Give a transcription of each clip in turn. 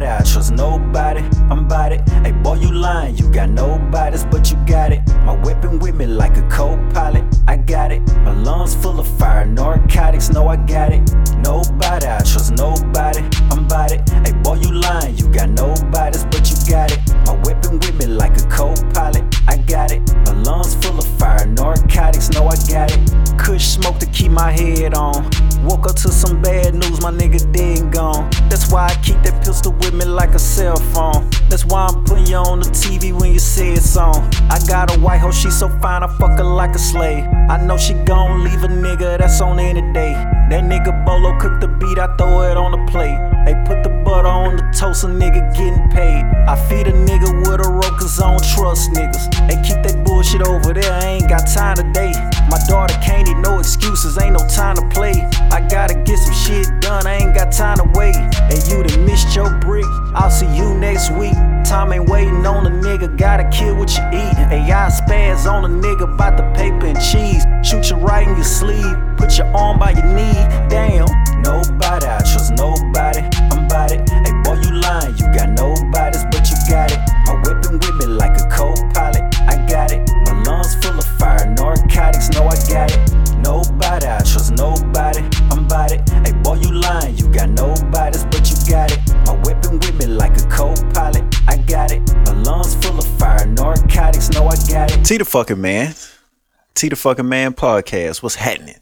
nobody, Nobody. I'm about it. Hey, boy, you lying, you got nobody's, but you got it. My weapon with me like a co pilot. I got it. My lungs full of fire, narcotics, no, I got it. Nobody, I trust nobody. I'm about it. Hey, boy, you lying, you got nobody's, but you got it. My weapon with me like a co pilot. I got it. My lungs full of fire, narcotics, no, I got it. Kush smoke to keep my head on. Woke up to some bad news, my nigga dead gone. That's why I keep that pistol with me like a cell phone. That's why I'm putting you on the TV when you say it's on. I got a white hoe, she so fine, I fuck her like a slave. I know she gon' leave a nigga that's on any day. That nigga Bolo cook the beat, I throw it on the plate. They put the butter on the toast, a nigga getting paid. I feed a nigga with a rope, cause I don't trust niggas. They keep that bullshit over there, I ain't got time today. My daughter can't eat no excuses, ain't no time to play. I gotta get some shit done, I ain't got time to wait. And you done missed your brick, I'll see you next week. Time ain't waiting on a nigga, gotta kill what you eat. And y'all spaz on a nigga about the paper and cheese. Shoot you right in your sleeve, put your arm by your knee. Damn, nobody, I trust nobody. I'm about it. Hey, boy, you lying, you got nobody's, but you got it. My weapon with me like a co pilot. I got it. My lungs full of fire, narcotics, no, I got it. Nobody, I trust nobody. I'm it. Hey, boy, you lying, you got nobody's, but you got it. My weapon with me like a co pilot. I got it. My lungs full of fire, narcotics, no, I got it. T the fucking man. T the fucking man podcast. What's happening?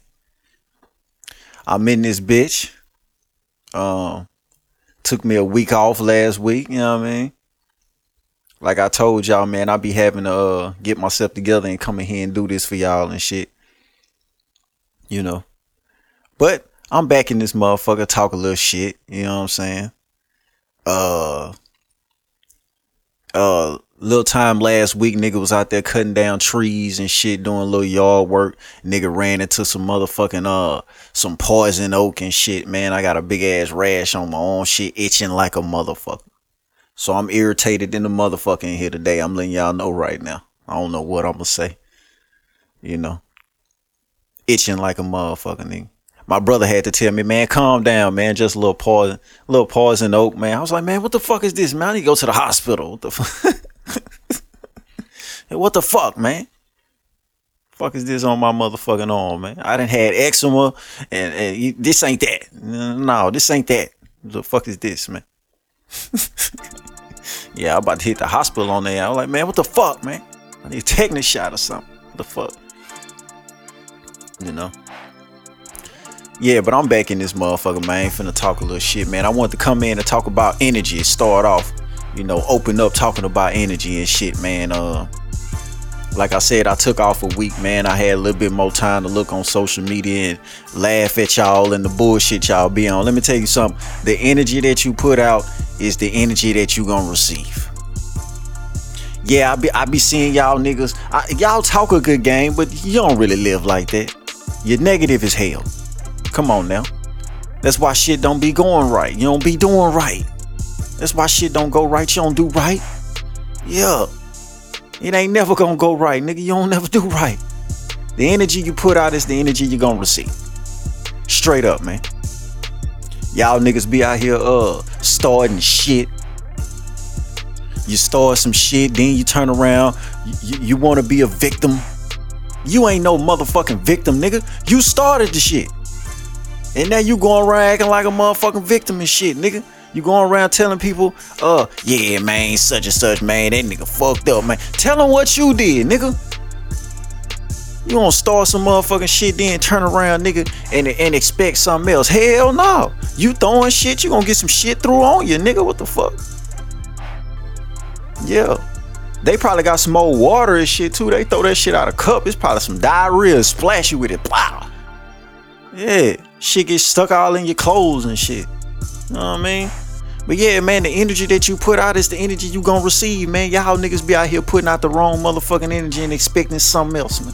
I'm in this bitch. Um, took me a week off last week. You know what I mean? Like I told y'all, man, I be having to uh, get myself together and come in here and do this for y'all and shit. You know, but I'm back in this motherfucker. Talk a little shit. You know what I'm saying? Uh, uh little time last week, nigga was out there cutting down trees and shit, doing a little yard work. Nigga ran into some motherfucking uh some poison oak and shit, man. I got a big ass rash on my arm, shit itching like a motherfucker. So I'm irritated in the motherfucking here today. I'm letting y'all know right now. I don't know what I'm gonna say. You know. Itching like a motherfucker, nigga. My brother had to tell me, man, calm down, man. Just a little pause, little poison oak, man. I was like, man, what the fuck is this, man? I need to go to the hospital. What the fuck? what the fuck, man? Fuck is this on my motherfucking arm, man? I didn't had eczema, and, and you, this ain't that. No, this ain't that. The fuck is this, man? yeah, I'm about to hit the hospital on there. I'm like, man, what the fuck, man? I need a tetanus shot or something. What the fuck? You know? Yeah, but I'm back in this motherfucker, man. Finna talk a little shit, man. I want to come in and talk about energy. Start off, you know, open up talking about energy and shit, man. Uh, like I said, I took off a week, man. I had a little bit more time to look on social media and laugh at y'all and the bullshit y'all be on. Let me tell you something. The energy that you put out is the energy that you gonna receive. Yeah, I be I be seeing y'all niggas. I, y'all talk a good game, but you don't really live like that. You're negative as hell. Come on now. That's why shit don't be going right. You don't be doing right. That's why shit don't go right. You don't do right. Yeah. It ain't never gonna go right, nigga. You don't never do right. The energy you put out is the energy you're gonna receive. Straight up, man. Y'all niggas be out here uh starting shit. You start some shit, then you turn around. You, you wanna be a victim. You ain't no motherfucking victim, nigga. You started the shit. And now you going around acting like a motherfucking victim and shit, nigga. You going around telling people, uh, yeah, man, such and such, man, that nigga fucked up, man. Tell them what you did, nigga. You gonna start some motherfucking shit, then turn around, nigga, and, and expect something else. Hell no. You throwing shit, you gonna get some shit through on you, nigga. What the fuck? Yeah. They probably got some old water and shit too. They throw that shit out of cup. It's probably some diarrhea. Splash you with it. Wow. Yeah. Shit gets stuck all in your clothes and shit. You know what I mean? But yeah, man, the energy that you put out is the energy you gonna receive, man. Y'all niggas be out here putting out the wrong motherfucking energy and expecting something else, man.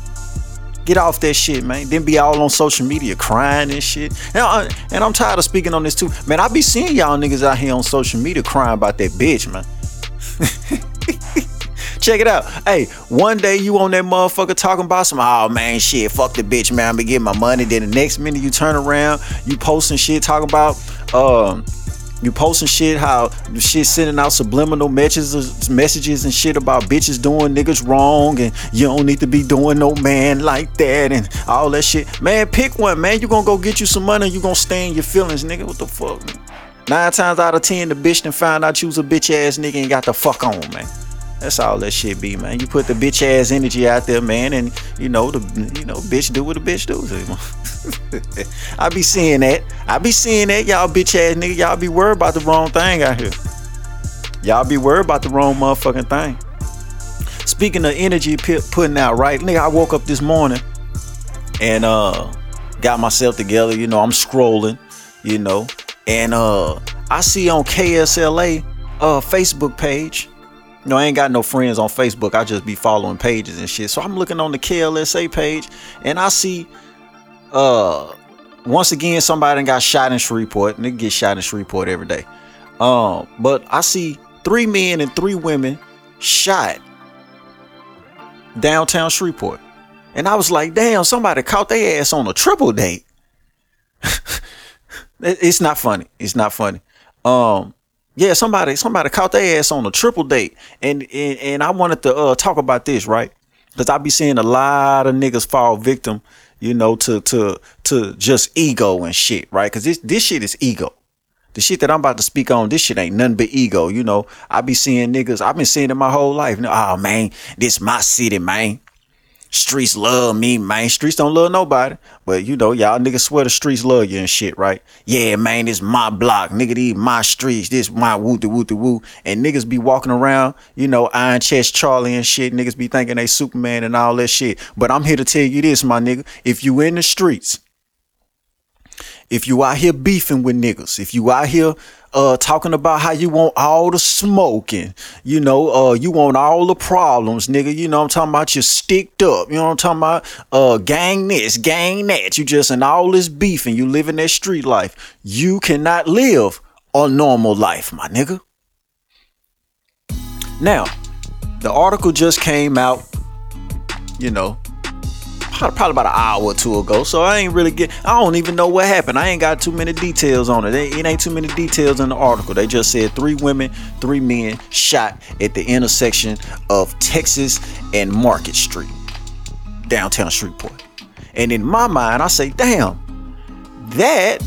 Get off that shit, man. Then be all on social media crying and shit. And, I, and I'm tired of speaking on this too. Man, I be seeing y'all niggas out here on social media crying about that bitch, man. Check it out. Hey, one day you on that motherfucker talking about some, oh man, shit, fuck the bitch, man. I'm gonna get my money. Then the next minute you turn around, you posting shit talking about, um, You posting shit how shit sending out subliminal messages messages and shit about bitches doing niggas wrong and you don't need to be doing no man like that and all that shit. Man, pick one, man. You gonna go get you some money, you gonna stay in your feelings, nigga. What the fuck? Nine times out of ten, the bitch then find out you was a bitch ass nigga and got the fuck on, man. That's all that shit be, man. You put the bitch ass energy out there, man, and you know the you know bitch do what a bitch do. I be seeing that. I be seeing that y'all bitch ass nigga. Y'all be worried about the wrong thing out here. Y'all be worried about the wrong motherfucking thing. Speaking of energy putting out, right? Nigga, I woke up this morning and uh got myself together. You know, I'm scrolling. You know, and uh I see on KSLA uh Facebook page know, I ain't got no friends on Facebook. I just be following pages and shit. So I'm looking on the KLSA page and I see uh once again somebody got shot in Shreveport. And they get shot in Shreveport every day. Um, but I see three men and three women shot downtown Shreveport. And I was like, damn, somebody caught their ass on a triple date. it's not funny. It's not funny. Um, yeah, somebody somebody caught their ass on a triple date, and and, and I wanted to uh, talk about this right because I be seeing a lot of niggas fall victim, you know, to to to just ego and shit, right? Because this this shit is ego. The shit that I'm about to speak on, this shit ain't nothing but ego. You know, I be seeing niggas. I've been seeing it my whole life. Oh man, this my city, man. Streets love me, man. Streets don't love nobody. But you know, y'all niggas swear the streets love you and shit, right? Yeah, man, this my block. Nigga, these my streets. This my woo de woo woo. And niggas be walking around, you know, Iron Chest Charlie and shit. Niggas be thinking they Superman and all that shit. But I'm here to tell you this, my nigga. If you in the streets, if you out here beefing with niggas, if you out here uh talking about how you want all the smoking, you know, uh you want all the problems, nigga. You know I'm talking about You're sticked up. You know I'm talking about uh gang this, gang that. You just in all this beef and you living that street life. You cannot live a normal life, my nigga. Now, the article just came out, you know, probably about an hour or two ago. So I ain't really get. I don't even know what happened. I ain't got too many details on it. It ain't too many details in the article. They just said three women, three men shot at the intersection of Texas and Market Street, downtown Shreveport. And in my mind, I say, damn, that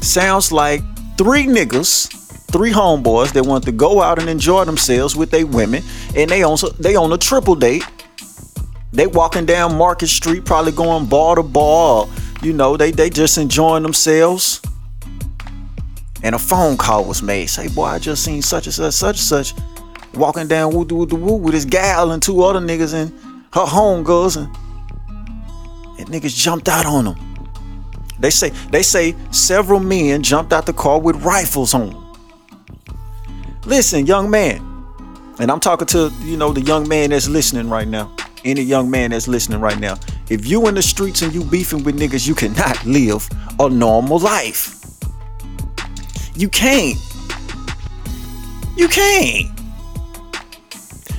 sounds like three niggas three homeboys that want to go out and enjoy themselves with their women, and they on they on a triple date they walking down Market Street, probably going bar to bar. You know, they they just enjoying themselves. And a phone call was made. Say, boy, I just seen such and such, such and such, walking down woo doo woo woo with his gal and two other niggas and her homegirls, and and niggas jumped out on them. They say they say several men jumped out the car with rifles on them. Listen, young man, and I'm talking to you know the young man that's listening right now any young man that's listening right now, if you in the streets and you beefing with niggas, you cannot live a normal life. You can't. You can't.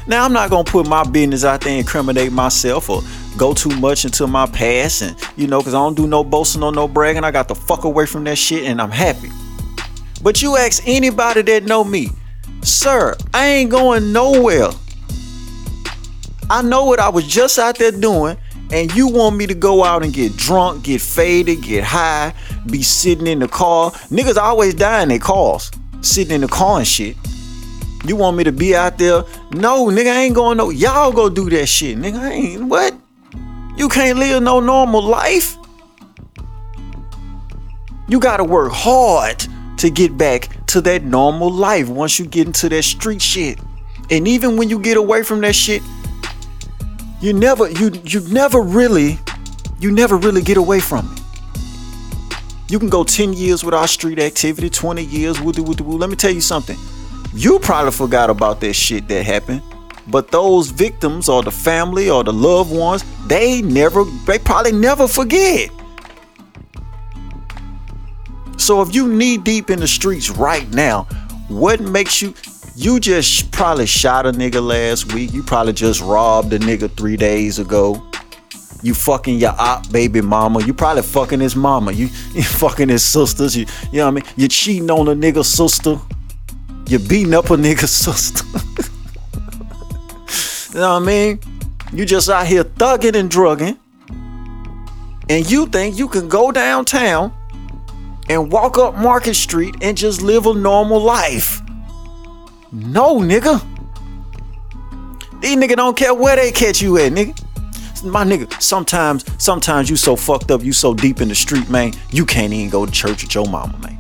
Now I'm not gonna put my business out there and incriminate myself or go too much into my past and you know, cause I don't do no boasting or no bragging. I got the fuck away from that shit and I'm happy. But you ask anybody that know me, sir, I ain't going nowhere I know what I was just out there doing, and you want me to go out and get drunk, get faded, get high, be sitting in the car. Niggas always die in their cars, sitting in the car and shit. You want me to be out there? No, nigga, I ain't going no. Y'all go do that shit, nigga. I ain't what? You can't live no normal life. You gotta work hard to get back to that normal life once you get into that street shit. And even when you get away from that shit, you never you you never really you never really get away from it. You can go 10 years without street activity, 20 years. Let me tell you something. You probably forgot about that shit that happened. But those victims or the family or the loved ones, they never, they probably never forget. So if you knee deep in the streets right now, what makes you you just probably shot a nigga last week. You probably just robbed a nigga three days ago. You fucking your op baby mama. You probably fucking his mama. You, you fucking his sisters. You, you know what I mean? You cheating on a nigga sister. You beating up a nigga sister. you know what I mean? You just out here thugging and drugging. And you think you can go downtown and walk up Market Street and just live a normal life. No, nigga. These nigga don't care where they catch you at, nigga. My nigga, sometimes, sometimes you so fucked up, you so deep in the street, man, you can't even go to church with your mama, man.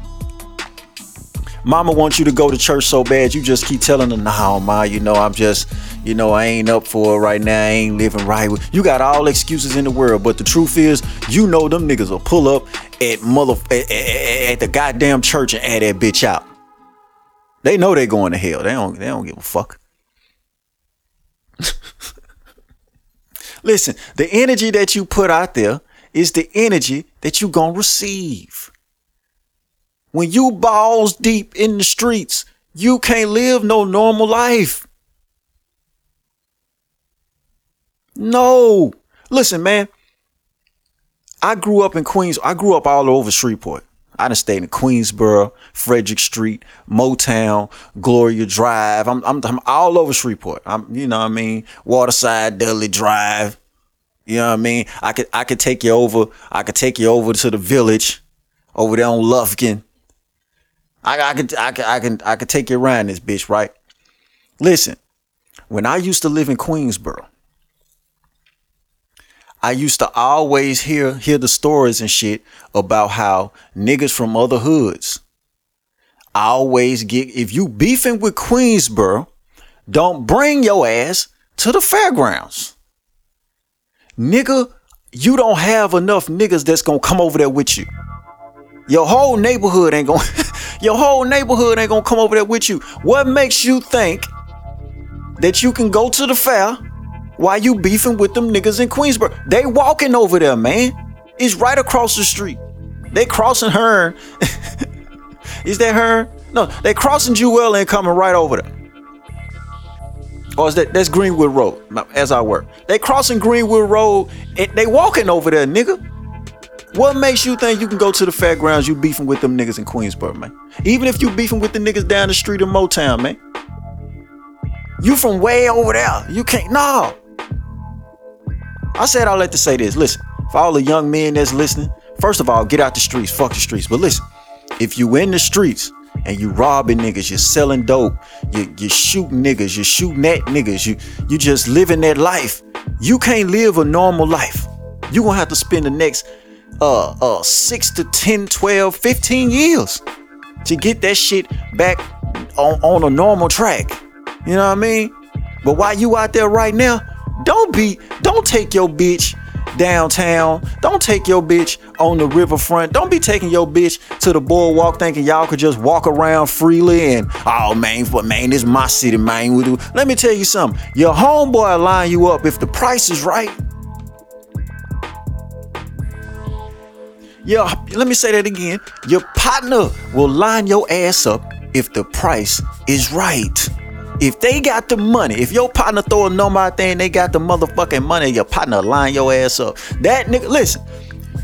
Mama wants you to go to church so bad, you just keep telling her, nah, ma, you know, I'm just, you know, I ain't up for it right now. I ain't living right. You got all excuses in the world, but the truth is, you know them niggas will pull up at mother at, at, at the goddamn church and add that bitch out. They know they're going to hell. They don't. They don't give a fuck. Listen, the energy that you put out there is the energy that you're gonna receive. When you balls deep in the streets, you can't live no normal life. No. Listen, man. I grew up in Queens. I grew up all over Shreveport. I done stayed in Queensboro, Frederick Street, Motown, Gloria Drive. I'm, I'm, I'm all over Shreveport. I'm, you know what I mean? Waterside, Dudley Drive. You know what I mean? I could, I could take you over. I could take you over to the village over there on Lufkin. I, I could, I could, I can, I could take you around this bitch, right? Listen, when I used to live in Queensboro, I used to always hear hear the stories and shit about how niggas from other hoods always get if you beefing with Queensboro, don't bring your ass to the fairgrounds. Nigga, you don't have enough niggas that's gonna come over there with you. Your whole neighborhood ain't gonna your whole neighborhood ain't gonna come over there with you. What makes you think that you can go to the fair why you beefing with them niggas in Queensboro? They walking over there, man. It's right across the street. They crossing Hearne. is that Hearne? No, they crossing Jewel and coming right over there. Or is that that's Greenwood Road? As I work, they crossing Greenwood Road and they walking over there, nigga. What makes you think you can go to the fairgrounds? You beefing with them niggas in Queensboro, man? Even if you beefing with the niggas down the street in Motown, man. You from way over there. You can't. No. I said I'll let to say this. Listen, for all the young men that's listening, first of all, get out the streets. Fuck the streets. But listen, if you in the streets and you robbing niggas, you're selling dope, you you shooting niggas, you shooting at niggas, you you just living that life. You can't live a normal life. You gonna have to spend the next uh uh six to 10, 12, 15 years to get that shit back on, on a normal track. You know what I mean? But while you out there right now, don't be, don't take your bitch downtown. Don't take your bitch on the riverfront. Don't be taking your bitch to the boardwalk thinking y'all could just walk around freely and oh man, but man, this my city, man. Let me tell you something. Your homeboy line you up if the price is right. Yeah, let me say that again. Your partner will line your ass up if the price is right. If they got the money, if your partner throw a number out there and they got the motherfucking money, your partner line your ass up. That nigga, listen,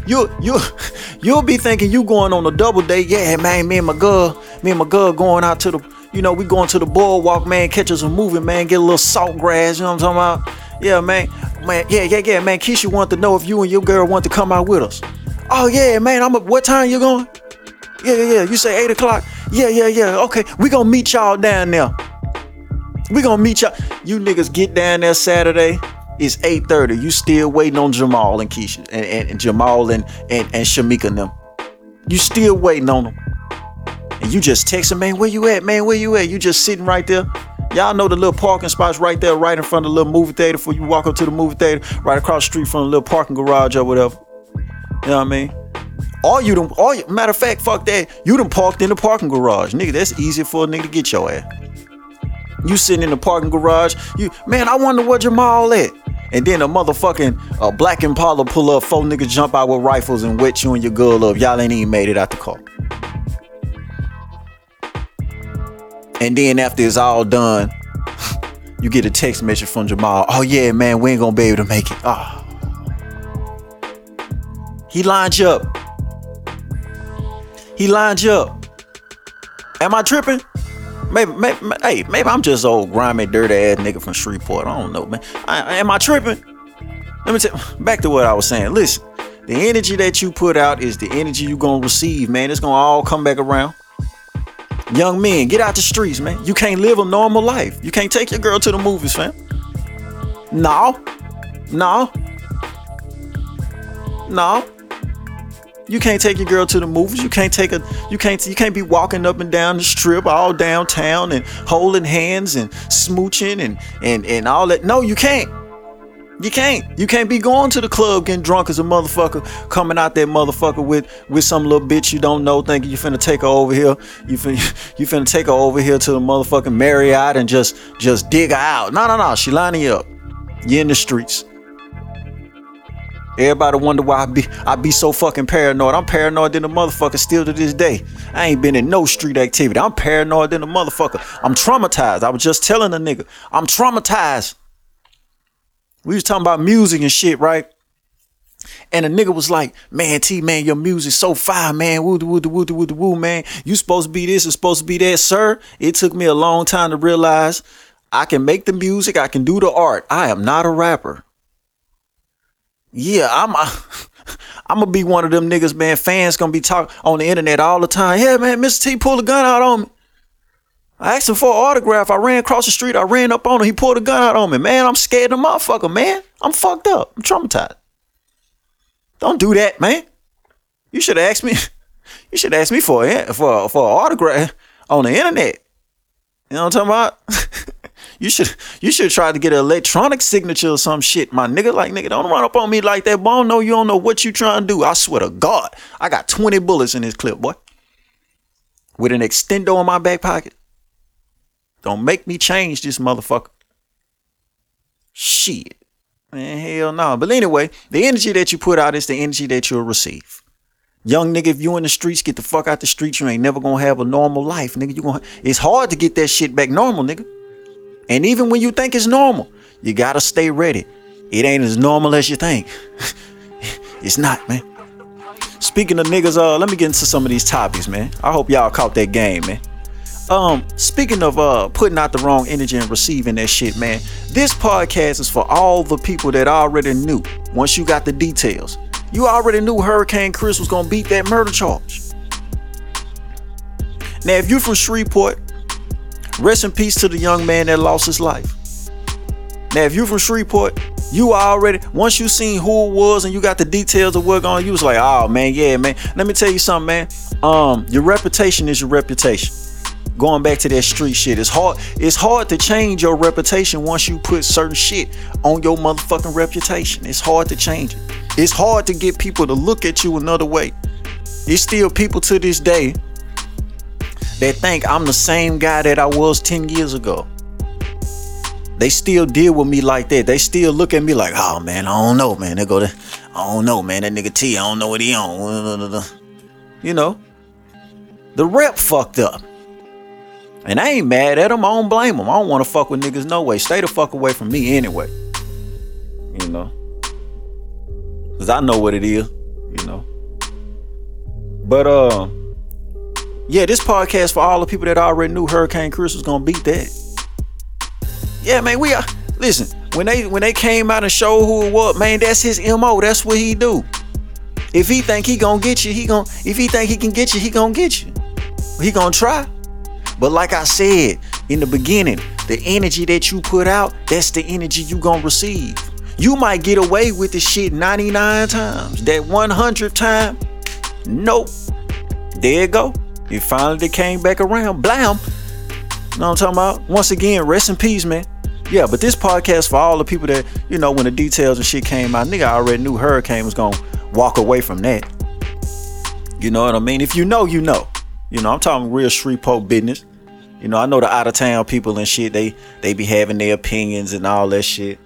you you you'll be thinking you going on a double date. Yeah, man, me and my girl, me and my girl going out to the, you know, we going to the boardwalk, man, catch us a movie, man, get a little Saltgrass, you know what I'm talking about? Yeah, man, man, yeah, yeah, yeah, man. Keisha want to know if you and your girl want to come out with us. Oh yeah, man, I'm a, what time you going? Yeah, yeah, yeah. You say eight o'clock? Yeah, yeah, yeah. Okay, we gonna meet y'all down there. We gonna meet y'all. You niggas get down there Saturday. It's 8:30. You still waiting on Jamal and Keisha and, and, and Jamal and, and and Shamika and them. You still waiting on them. And you just texting, man, where you at, man? Where you at? You just sitting right there. Y'all know the little parking spots right there, right in front of the little movie theater. Before you walk up to the movie theater, right across the street from the little parking garage or whatever. You know what I mean? All you done, all matter of fact, fuck that. You done parked in the parking garage, nigga. That's easy for a nigga to get your ass. You sitting in the parking garage. You man, I wonder where Jamal at. And then a motherfucking uh, black Impala pull up, four niggas jump out with rifles and wet you and your girl up. Y'all ain't even made it out the car. And then after it's all done, you get a text message from Jamal. Oh yeah, man, we ain't gonna be able to make it. Oh. He lined you up. He lined you up. Am I tripping? Maybe, maybe, hey, maybe I'm just old grimy, dirty ass nigga from Shreveport. I don't know, man. I, am I tripping? Let me tell. Back to what I was saying. Listen, the energy that you put out is the energy you're gonna receive, man. It's gonna all come back around. Young men, get out the streets, man. You can't live a normal life. You can't take your girl to the movies, fam. No, no, no. You can't take your girl to the movies. You can't take a you can't you can't be walking up and down the strip all downtown and holding hands and smooching and and and all that. No, you can't. You can't. You can't be going to the club getting drunk as a motherfucker, coming out that motherfucker with with some little bitch you don't know, thinking you finna take her over here. You finna you finna take her over here to the motherfucking Marriott and just just dig her out. No, no, no. She lining you up. You in the streets. Everybody wonder why I be I be so fucking paranoid. I'm paranoid than a motherfucker still to this day. I ain't been in no street activity. I'm paranoid than a motherfucker. I'm traumatized. I was just telling a nigga, I'm traumatized. We was talking about music and shit, right? And a nigga was like, man, T, man, your music so fire, man. Woo, woo, woo, woo, woo, woo, man. You supposed to be this and supposed to be that, sir. It took me a long time to realize I can make the music, I can do the art. I am not a rapper. Yeah, I'm. I'm gonna be one of them niggas, man. Fans gonna be talking on the internet all the time. Yeah, man, Mr. T pulled a gun out on me. I asked him for an autograph. I ran across the street. I ran up on him. He pulled a gun out on me. Man, I'm scared of motherfucker, man. I'm fucked up. I'm traumatized. Don't do that, man. You should ask me. You should ask me for a, for for an autograph on the internet. You know what I'm talking about? you should you should try to get an electronic signature or some shit, my nigga. Like nigga, don't run up on me like that. Boy, I don't know you don't know what you trying to do. I swear to God, I got 20 bullets in this clip, boy. With an extendo in my back pocket. Don't make me change this motherfucker. Shit. Man, hell no. But anyway, the energy that you put out is the energy that you'll receive. Young nigga, if you in the streets, get the fuck out the streets. You ain't never gonna have a normal life, nigga. You gonna it's hard to get that shit back normal, nigga. And even when you think it's normal, you gotta stay ready. It ain't as normal as you think. it's not, man. Speaking of niggas, uh, let me get into some of these topics, man. I hope y'all caught that game, man. Um, speaking of uh putting out the wrong energy and receiving that shit, man. This podcast is for all the people that already knew. Once you got the details, you already knew Hurricane Chris was gonna beat that murder charge. Now, if you're from Shreveport, rest in peace to the young man that lost his life. Now, if you're from Shreveport, you already once you seen who it was and you got the details of what going, you was like, oh man, yeah, man. Let me tell you something, man. Um, your reputation is your reputation going back to that street shit. It's hard. It's hard to change your reputation once you put certain shit on your motherfucking reputation. It's hard to change it. It's hard to get people to look at you another way. It's still people to this day that think I'm the same guy that I was 10 years ago. They still deal with me like that. They still look at me like, oh man, I don't know, man. They go to, I don't know, man. That nigga T, I don't know what he on. You know, the rep fucked up. And I ain't mad at them. I don't blame them. I don't want to fuck with niggas no way. Stay the fuck away from me anyway. You know? Because I know what it is. You know? But, uh, yeah, this podcast for all the people that already knew Hurricane Chris was to beat that. Yeah, man, we are. Listen, when they when they came out and showed who it was, man, that's his MO. That's what he do. If he think he gonna get you, he gonna if he think he can get you, he gonna get you. He gonna try. But like I said in the beginning, the energy that you put out, that's the energy you gonna receive. You might get away with the shit 99 times. That 100th time, nope. There you go. It finally they came back around. Blam. You know what I'm talking about? Once again, rest in peace, man. Yeah, but this podcast for all the people that, you know, when the details and shit came out, nigga I already knew Hurricane was gonna walk away from that. You know what I mean? If you know, you know. You know, I'm talking real street Shreveport business. You know, I know the out of town people and shit, they they be having their opinions and all that shit.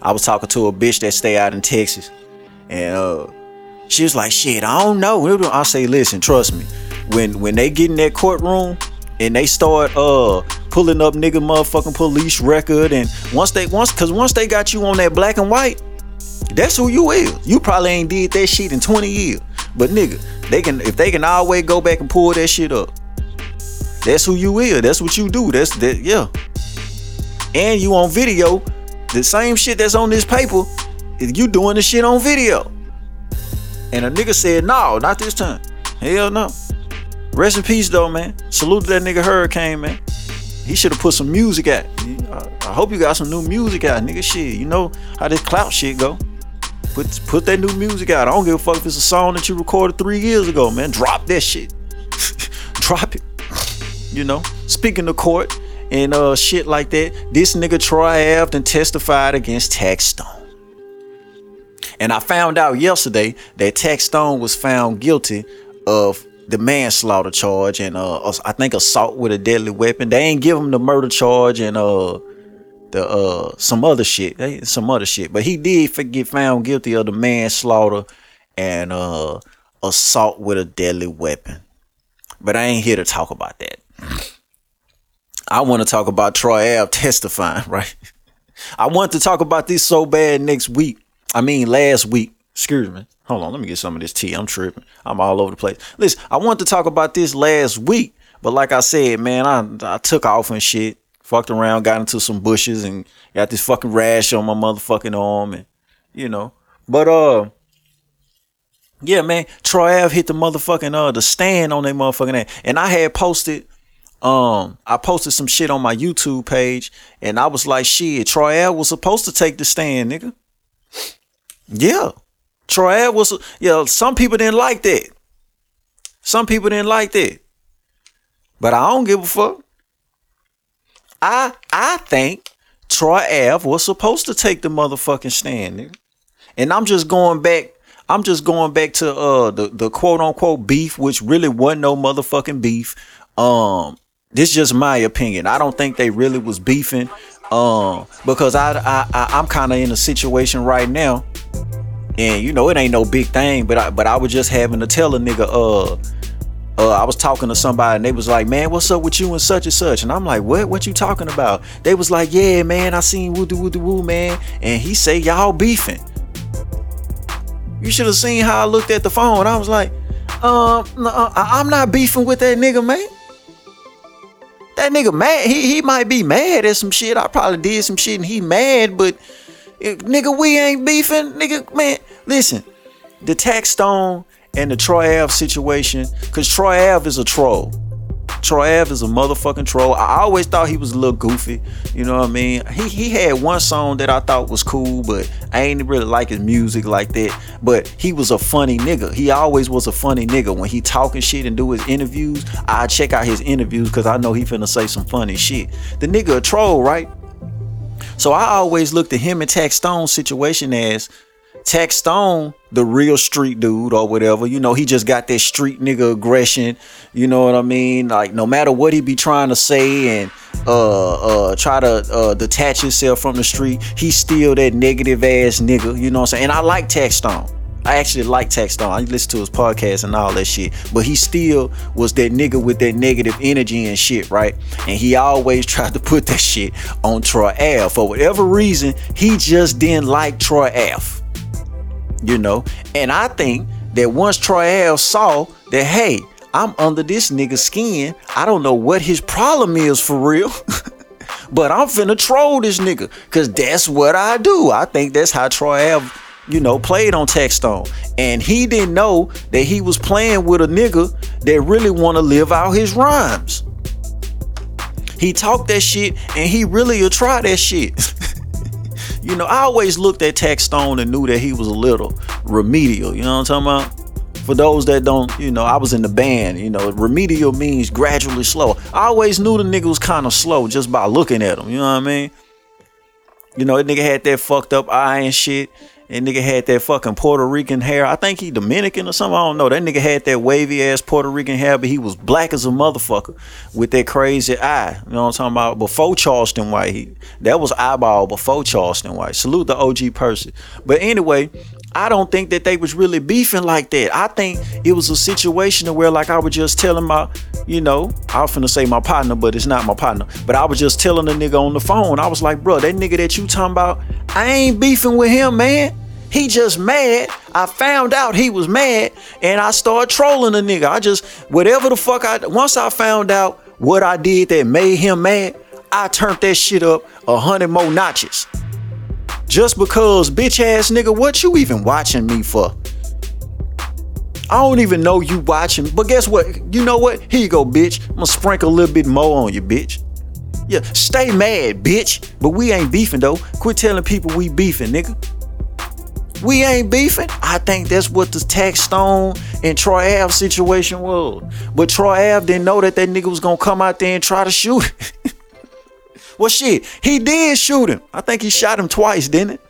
I was talking to a bitch that stay out in Texas. And uh she was like, shit, I don't know. I say, listen, trust me. When when they get in that courtroom and they start uh pulling up nigga motherfucking police record and once they once cause once they got you on that black and white, That's who you is. You probably ain't did that shit in 20 years. But nigga, they can if they can always go back and pull that shit up. That's who you is. That's what you do. That's that yeah. And you on video, the same shit that's on this paper, you doing the shit on video. And a nigga said, no, not this time. Hell no. Rest in peace though, man. Salute to that nigga Hurricane, man. He should have put some music out. I hope you got some new music out, nigga. Shit, you know how this clout shit go. Put put that new music out. I don't give a fuck if it's a song that you recorded three years ago, man. Drop that shit. Drop it. You know. Speaking of court and uh shit like that, this nigga Troy and testified against Taxstone. And I found out yesterday that Taxstone was found guilty of the manslaughter charge and uh I think assault with a deadly weapon. They ain't give him the murder charge and uh the uh some other shit. Some other shit. But he did get found guilty of the manslaughter and uh assault with a deadly weapon. But I ain't here to talk about that. I want to talk about Troy Ave testifying, right? I want to talk about this so bad next week. I mean last week. Excuse me. Hold on, let me get some of this tea. I'm tripping. I'm all over the place. Listen, I want to talk about this last week, but like I said, man, I I took off and shit, fucked around, got into some bushes, and got this fucking rash on my motherfucking arm, and you know. But uh, yeah, man, Troy Ave hit the motherfucking uh the stand on that motherfucking ass, and I had posted. Um, I posted some shit on my YouTube page, and I was like, "Shit, Troy Ave was supposed to take the stand, nigga." Yeah, Troy Ave was, you know, some people didn't like that. Some people didn't like that. But I don't give a fuck. I I think Troy Ave was supposed to take the motherfucking stand, nigga. And I'm just going back. I'm just going back to uh the, the quote unquote beef, which really wasn't no motherfucking beef. Um, this is just my opinion. I don't think they really was beefing. Um, because I I, I I'm kind of in a situation right now and you know it ain't no big thing, but I but I was just having to tell a nigga, uh, uh, I was talking to somebody and they was like, man, what's up with you and such and such? And I'm like, what? What you talking about? They was like, yeah, man, I seen woo doo woo doo woo, man. And he say y'all beefing. You should have seen how I looked at the phone. I was like, um, I'm not beefing with that nigga, man. That nigga mad. He he might be mad at some shit. I probably did some shit and he mad, but nigga, we ain't beefing. Nigga, man, listen. The Taxstone and the Troy Ave situation, because Troy Ave is a troll. Troy Ave is a motherfucking troll. I always thought he was a little goofy. You know what I mean? He he had one song that I thought was cool, but I ain't really like his music like that. But he was a funny nigga. He always was a funny nigga. When he talking shit and do his interviews, I check out his interviews because I know he finna say some funny shit. The nigga a troll, right? So I always looked at him and Taxstone situation as Taxstone, the real street dude or whatever. You know, he just got that street nigga aggression. You know what I mean? Like no matter what he be trying to say and uh uh try to uh detach himself from the street, he's still that negative ass nigga. You know what I'm saying? And I like Taxstone. I actually like Taxstone. I listen to his podcast and all that shit. But he still was that nigga with that negative energy and shit, right? And he always tried to put that shit on Troy Ave. For whatever reason, he just didn't like Troy Ave. You know? And I think that once Troy Ave saw that, hey, I'm under this nigga's skin. I don't know what his problem is for real. but I'm finna troll this nigga. Cause that's what I do. I think that's how Troy Ave you know, played on Taxstone. And he didn't know that he was playing with a nigga that really want to live out his rhymes. He talked that shit and he really will try that shit. you know, I always looked at Taxstone and knew that he was a little remedial. You know what I'm talking about? For those that don't, you know, I was in the band. You know, remedial means gradually slow. I always knew the nigga was kind of slow just by looking at him. You know what I mean? You know, that nigga had that fucked up eye and shit. And nigga had that fucking Puerto Rican hair. I think he Dominican or something. I don't know. That nigga had that wavy ass Puerto Rican hair, but he was black as a motherfucker with that crazy eye. You know what I'm talking about? Before Charleston White, he, that was eyeball before Charleston White. Salute the OG person. But anyway, I don't think that they was really beefing like that. I think it was a situation where like I was just telling my, you know, I was finna say my partner, but it's not my partner. But I was just telling the nigga on the phone. I was like, bro, that nigga that you talking about, I ain't beefing with him, man. He just mad. I found out he was mad and I started trolling the nigga. I just, whatever the fuck I, once I found out what I did that made him mad, I turned that shit up a hundred more notches. Just because, bitch ass nigga, what you even watching me for? I don't even know you watching, but guess what? You know what? Here you go, bitch. I'm gonna sprinkle a little bit more on you, bitch. Yeah, stay mad, bitch. But we ain't beefing though. Quit telling people we beefing, nigga. We ain't beefing. I think that's what the Taxstone and Troy Ave situation was. But Troy Ave didn't know that that nigga was gonna come out there and try to shoot. well, shit, he did shoot him. I think he shot him twice, didn't it?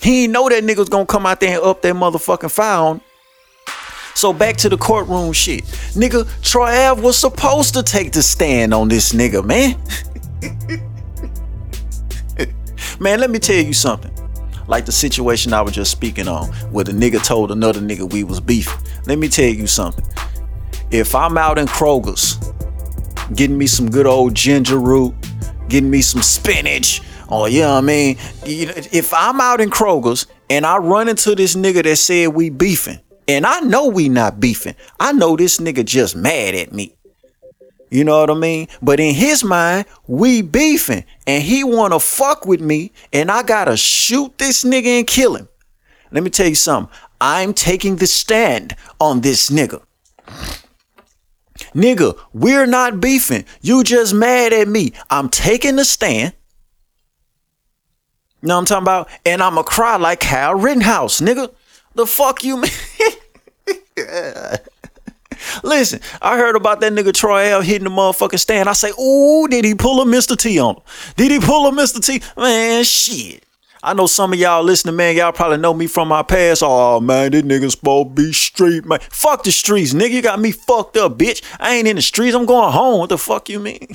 He know that nigga was gonna come out there and up that motherfucking fire. So back to the courtroom shit. Nigga, Troy Ave was supposed to take the stand on this nigga, man. man, let me tell you something like the situation I was just speaking on, where the nigga told another nigga we was beefing. Let me tell you something. If I'm out in Kroger's, getting me some good old ginger root, getting me some spinach, Oh what I mean? If I'm out in Kroger's and I run into this nigga that said we beefing, and I know we not beefing, I know this nigga just mad at me. You know what I mean? But in his mind, we beefing and he wanna fuck with me and I gotta shoot this nigga and kill him. Let me tell you something. I'm taking the stand on this nigga. Nigga, we're not beefing. You just mad at me. I'm taking the stand. You know what I'm talking about? And I'ma cry like Kyle Rittenhouse, nigga. The fuck you mean? Listen, I heard about that nigga Troy L hitting the motherfucking stand. I say, ooh, did he pull a Mr. T on him? Did he pull a Mr. T? Man, shit. I know some of y'all listening, man. Y'all probably know me from my past. Oh man, this nigga's supposed to be street, man. Fuck the streets, nigga. You got me fucked up, bitch. I ain't in the streets. I'm going home. What the fuck you mean?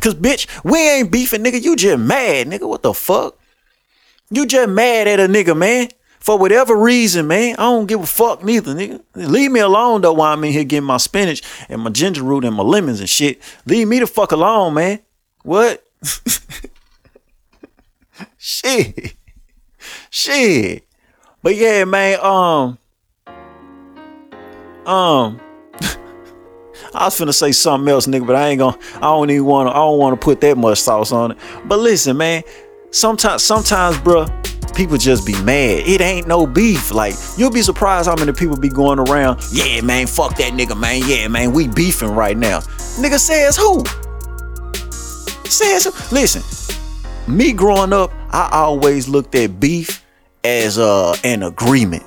Cause bitch, we ain't beefing, nigga. You just mad, nigga. What the fuck? You just mad at a nigga, man for whatever reason, man. I don't give a fuck neither, nigga. Leave me alone though while I'm in here getting my spinach and my ginger root and my lemons and shit. Leave me the fuck alone, man. What? shit. Shit. But yeah, man, um um I was finna say something else, nigga, but I ain't gonna I don't even wanna I don't wanna put that much sauce on it. But listen, man, sometimes sometimes, bruh, people just be mad. It ain't no beef. Like, you'll be surprised how many people be going around, yeah, man, fuck that nigga, man. Yeah, man, we beefing right now. Nigga says who? Says? Listen, me growing up, I always looked at beef as uh, an agreement.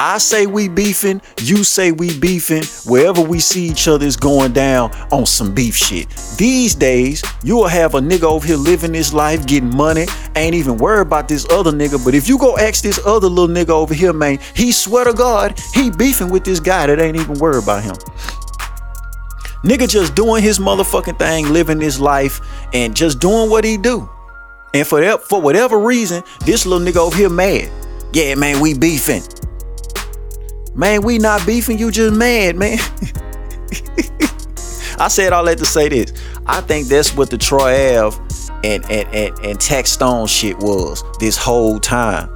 I say we beefing, you say we beefing. Wherever we see each other is going down on some beef shit. These days, you will have a nigga over here living this life, getting money, ain't even worried about this other nigga. But if you go ask this other little nigga over here, man, he swear to God, he beefing with this guy that ain't even worried about him. Nigga just doing his motherfucking thing, living his life, and just doing what he do. And for that, for whatever reason, this little nigga over here mad. Yeah, man, we beefing. Man, we not beefing, you just mad, man. I said all that to say this. I think that's what the Troy Ave and and and, and Taxstone shit was this whole time.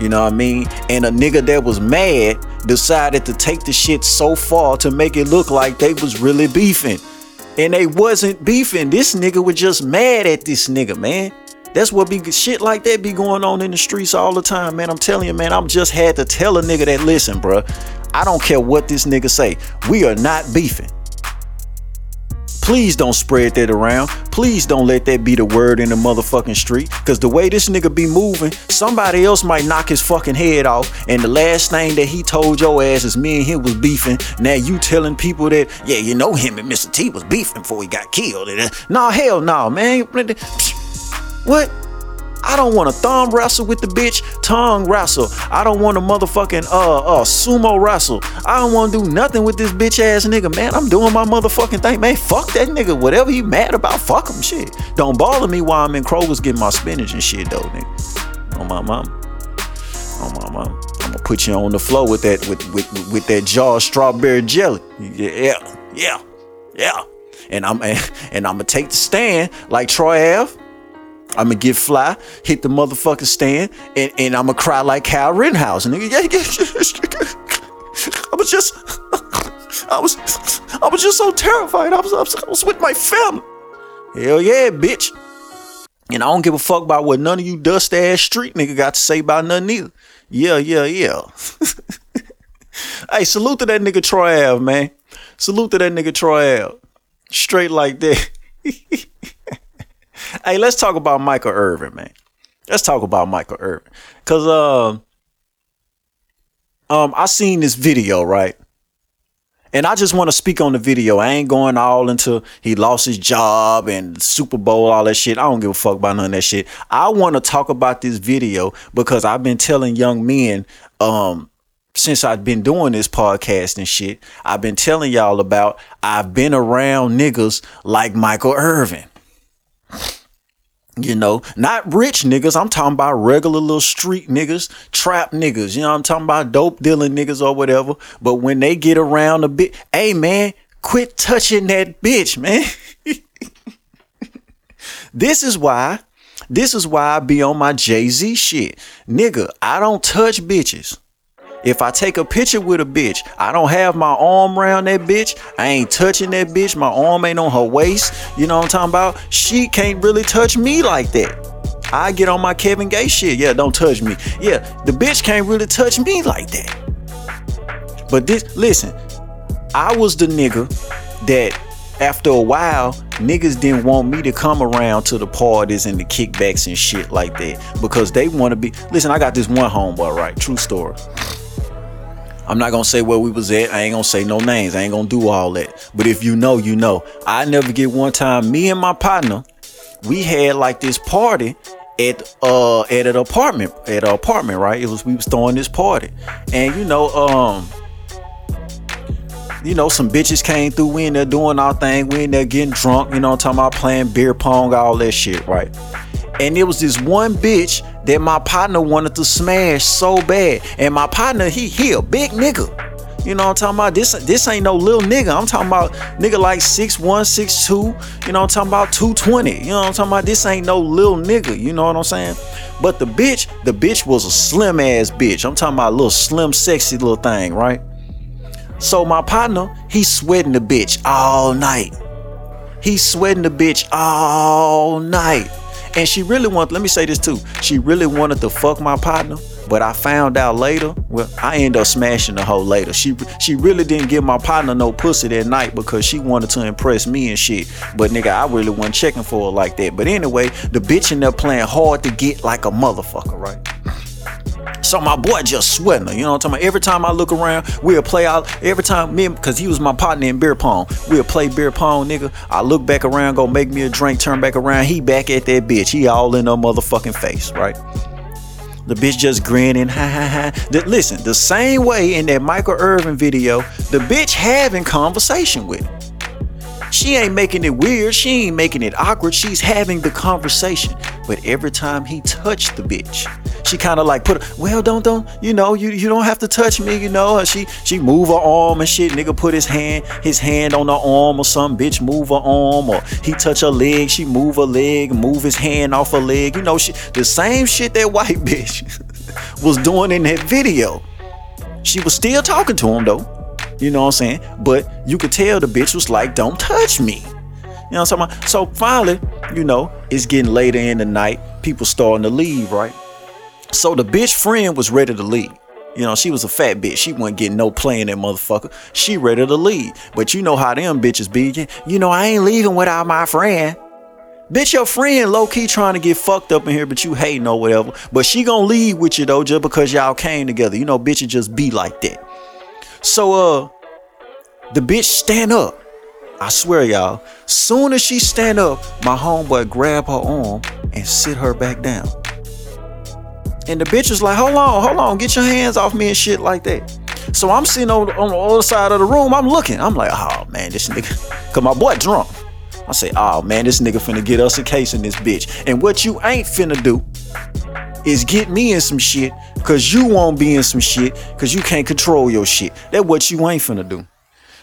You know what I mean? And a nigga that was mad decided to take the shit so far to make it look like they was really beefing. And they wasn't beefing. This nigga was just mad at this nigga, man. That's what be shit like that be going on in the streets all the time, man. I'm telling you, man. I'm just had to tell a nigga that listen, bro. I don't care what this nigga say. We are not beefing. Please don't spread that around. Please don't let that be the word in the motherfucking street. Cause the way this nigga be moving, somebody else might knock his fucking head off. And the last thing that he told your ass is me and him was beefing. Now you telling people that, yeah, you know him and Mr. T was beefing before he got killed. Uh, nah, hell no, man. What? I don't want to thumb wrestle with the bitch, tongue wrestle. I don't want to motherfucking uh uh sumo wrestle. I don't want to do nothing with this bitch ass nigga, man. I'm doing my motherfucking thing, man. Fuck that nigga. Whatever he mad about, fuck him shit. Don't bother me while I'm in Kroger's getting my spinach and shit though, nigga. On my mom. On my mom. I'm gonna put you on the floor with that with with with that jar strawberry jelly. Yeah, yeah, yeah. And I'm and I'm gonna take the stand like Troy Ave I'ma get fly, hit the motherfucking stand, and, and I'ma cry like Kyle Rittenhouse. Nigga, yeah, yeah. I was just, I was, I was just so terrified. I was, I was, I was with my family. Hell yeah, bitch. And I don't give a fuck about what none of you dust ass street nigga got to say about nothing either. Yeah, yeah, yeah. hey, salute to that nigga Troy Ave, man. Salute to that nigga Troy Ave. Straight like that. hey, let's talk about Michael Irvin, man. Let's talk about Michael Irvin. Cause um um I seen this video, right? And I just want to speak on the video. I ain't going all into he lost his job and Super Bowl, all that shit. I don't give a fuck about none of that shit. I want to talk about this video because I've been telling young men um since I've been doing this podcast and shit, I've been telling y'all about I've been around niggas like Michael Irvin. You know, not rich niggas. I'm talking about regular little street niggas, trap niggas. You know, I'm talking about dope dealing niggas or whatever. But when they get around a bit, hey man, quit touching that bitch, man. this is why, this is why I be on my Jay Z shit. Nigga, I don't touch bitches. If I take a picture with a bitch, I don't have my arm around that bitch. I ain't touching that bitch. My arm ain't on her waist. You know what I'm talking about? She can't really touch me like that. I get on my Kevin Gates shit. Yeah, don't touch me. Yeah, the bitch can't really touch me like that. But this, listen, I was the nigga that after a while, niggas didn't want me to come around to the parties and the kickbacks and shit like that because they want to be. Listen, I got this one homeboy, right? True story. I'm not gonna say where we was at. I ain't gonna say no names. I ain't gonna do all that. But if you know, you know. I never get one time. Me and my partner, we had like this party at uh at an apartment at an apartment, right? It was we was throwing this party, and you know, um, you know, some bitches came through. We in there doing our thing. We in there getting drunk. You know, I'm talking about playing beer pong, all that shit, right? And it was this one bitch that my partner wanted to smash so bad. And my partner, he he a big nigga. You know I'm talking about? This this ain't no little nigga. I'm talking about nigga like 6'1, 6'2. You know I'm talking about? 220. You know I'm talking about? This ain't no little nigga. You know what I'm saying? But the bitch, the bitch was a slim ass bitch. I'm talking about a little slim, sexy little thing, right? So my partner, he's sweating the bitch all night. He's sweating the bitch all night. And she really wanted, let me say this too. She really wanted to fuck my partner, but I found out later, well, I end up smashing the hoe later. She she really didn't give my partner no pussy that night because she wanted to impress me and shit. But nigga, I really wasn't checking for her like that. But anyway, the bitch in there playing hard to get like a motherfucker, right? So my boy just sweating. You know what I'm talking about? Every time I look around, we'll play out. Every time me, because he was my partner in beer pong, we'll play beer pong, nigga. I look back around, go make me a drink, turn back around. He back at that bitch. He all in her motherfucking face, right? The bitch just grinning, ha ha ha. The, listen, the same way in that Michael Irvin video, the bitch having conversation with him. She ain't making it weird. She ain't making it awkward. She's having the conversation. But every time he touched the bitch, she kind of like put, well, don't, don't, you know, you, you don't have to touch me, you know. And she she move her arm and shit. Nigga put his hand his hand on her arm or some bitch move her arm or he touch her leg. She move her leg, move his hand off her leg. You know, she the same shit that white bitch was doing in that video. She was still talking to him though. You know what I'm saying? But you could tell the bitch was like, don't touch me. You know what I'm saying? So finally, you know, it's getting later in the night. People starting to leave, right? So the bitch friend was ready to leave. You know, she was a fat bitch. She wasn't getting no playing that motherfucker. She ready to leave. But you know how them bitches be. You know, I ain't leaving without my friend. Bitch, your friend low key trying to get fucked up in here, but you hating or whatever. But she gonna leave with you though, just because y'all came together. You know, bitches just be like that. So uh the bitch stand up. I swear y'all, soon as she stand up, my homeboy grab her arm and sit her back down. And the bitch is like, hold on, hold on, get your hands off me and shit like that. So I'm sitting on, on the other side of the room, I'm looking. I'm like, oh man, this nigga, cause my boy drunk. I say, oh man, this nigga finna get us a case in this bitch. And what you ain't finna do is get me in some shit Cause you won't be in some shit cause you can't control your shit. That what you ain't finna do.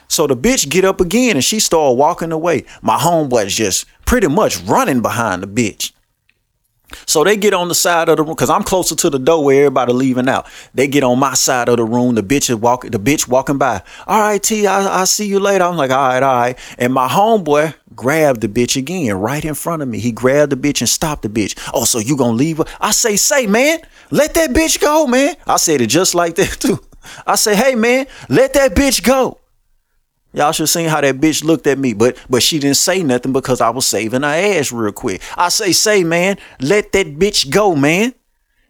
So the bitch get up again and she start walking away. My homeboy's just pretty much running behind the bitch. So they get on the side of the room because I'm closer to the door where everybody leaving out. They get on my side of the room. The bitch is walking. The bitch walking by. All right, T. I I see you later. I'm like, all right, all right. And my homeboy grabbed the bitch again right in front of me. He grabbed the bitch and stopped the bitch. Oh, so you gonna leave her? I say, say man, let that bitch go, man. I said it just like that too. I say, hey man, let that bitch go. Y'all should seen how that bitch looked at me, but but she didn't say nothing because I was saving her ass real quick. I say, say, man, let that bitch go, man.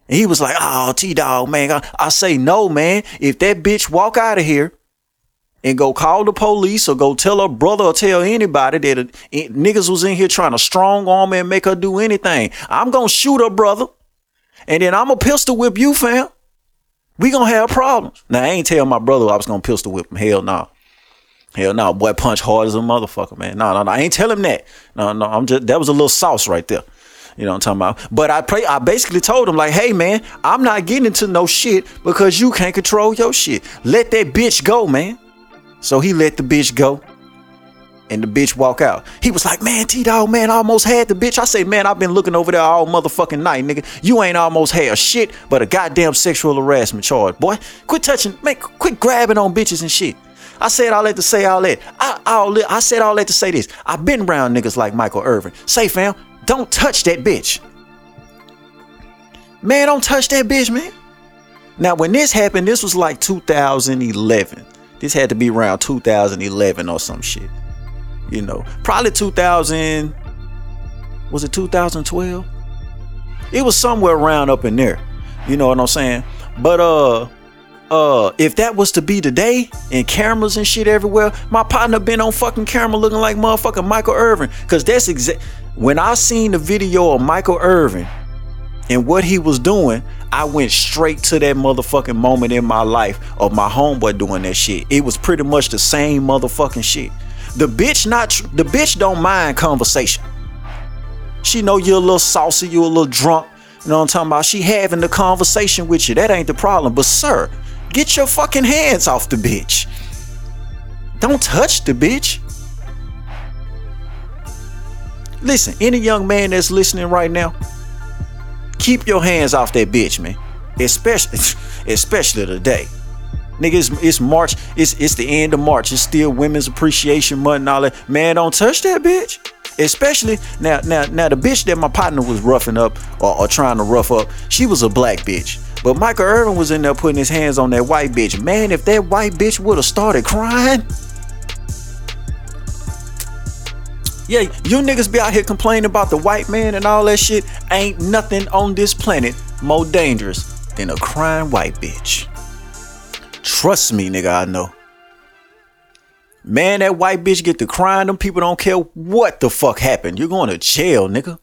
And he was like, oh, T Dog, man. I, I say, no, man. If that bitch walk out of here and go call the police or go tell her brother or tell anybody that uh, niggas was in here trying to strong arm and make her do anything, I'm gonna shoot her brother. And then I'm gonna pistol whip you, fam. We gonna have problems. Now I ain't tell my brother I was gonna pistol whip him. Hell no. Nah. Hell no, boy, punch hard as a motherfucker, man. No, no, no, I ain't tell him that. No, no, I'm just that was a little sauce right there. You know what I'm talking about? But I pray I basically told him, like, hey man, I'm not getting into no shit because you can't control your shit. Let that bitch go, man. So he let the bitch go. And the bitch walk out. He was like, man, T-Dog, man, I almost had the bitch. I say, man, I've been looking over there all motherfucking night, nigga. You ain't almost had shit but a goddamn sexual harassment charge, boy. Quit touching, man, quit grabbing on bitches and shit. I said all that to say all that. I, I said all that to say this. I've been around niggas like Michael Irvin. Say, fam, don't touch that bitch. Man, don't touch that bitch, man. Now, when this happened, this was like 2011. This had to be around 2011 or some shit. You know, probably 2000. Was it 2012? It was somewhere around up in there. You know what I'm saying? But uh uh, if that was to be today and cameras and shit everywhere, my partner been on fucking camera looking like motherfucking Michael Irvin. Cause that's exact. When I seen the video of Michael Irvin and what he was doing, I went straight to that motherfucking moment in my life of my homeboy doing that shit. It was pretty much the same motherfucking shit. The bitch not the bitch don't mind conversation. She know you're a little saucy, you're a little drunk. You know what I'm talking about? She having the conversation with you. That ain't the problem. But sir, Get your fucking hands off the bitch. Don't touch the bitch. Listen, any young man that's listening right now, keep your hands off that bitch, man. Especially, especially today. Nigga, it's, it's March. It's it's the end of March. It's still Women's Appreciation Month and all that. Man, don't touch that bitch. Especially now, now, now the bitch that my partner was roughing up or, or trying to rough up, she was a black bitch. But Michael Irvin was in there putting his hands on that white bitch. Man, if that white bitch would have started crying. Yeah, you niggas be out here complaining about the white man and all that shit. Ain't nothing on this planet more dangerous than a crying white bitch. Trust me, nigga, I know. Man, that white bitch get to crying. Them people don't care what the fuck happened. You're going to jail, nigga.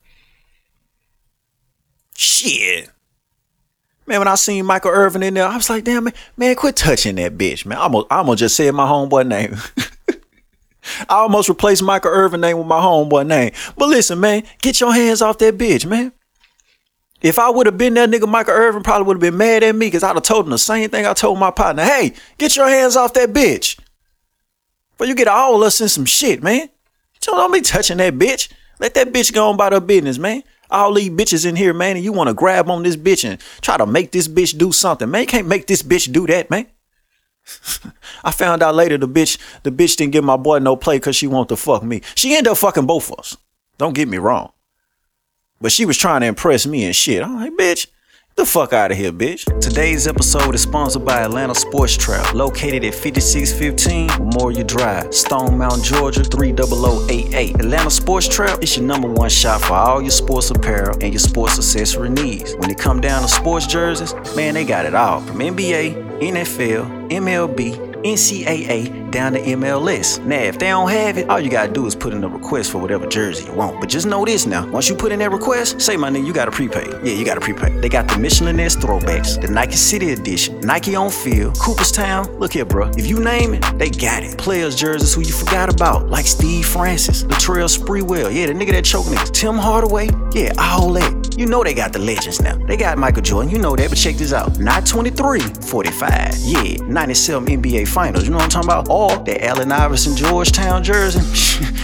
Shit. Man, when I seen Michael Irvin in there, I was like, damn, man, man quit touching that bitch, man. I'm gonna just say my homeboy name. I almost replaced Michael Irvin name with my homeboy name. But listen, man, get your hands off that bitch, man. If I would have been that nigga, Michael Irvin probably would have been mad at me because I'd have told him the same thing I told my partner. Hey, get your hands off that bitch. But you get all us in some shit, man. Don't be touching that bitch. Let that bitch go on about her business, man all these bitches in here, man, and you want to grab on this bitch and try to make this bitch do something. Man, you can't make this bitch do that, man. I found out later the bitch, the bitch didn't give my boy no play because she wanted to fuck me. She ended up fucking both of us. Don't get me wrong. But she was trying to impress me and shit. I'm like, bitch, the fuck out of here, bitch. Today's episode is sponsored by Atlanta Sports Trap, located at 5615 Memorial Drive, Stone Mountain, Georgia 30088. Atlanta Sports Trap is your number one shop for all your sports apparel and your sports accessory needs. When it come down to sports jerseys, man, they got it all from NBA, NFL, MLB, NCAA down to MLS. Now, if they don't have it, all you gotta do is put in a request for whatever jersey you want. But just know this now, once you put in that request, say my nigga, you gotta prepay. Yeah, you gotta prepay. They got the Mitchell & Ness throwbacks, the Nike City Edition, Nike on field, Cooperstown. Look here, bro. If you name it, they got it. Players jerseys who you forgot about, like Steve Francis, Latrell Sprewell, yeah, the nigga that choked niggas, Tim Hardaway, yeah, all that. You know they got the legends now. They got Michael Jordan, you know that, but check this out. Not 23, 45. Yeah, 97 NBA Finals. You know what I'm talking about? Or that Allen Iverson Georgetown jersey.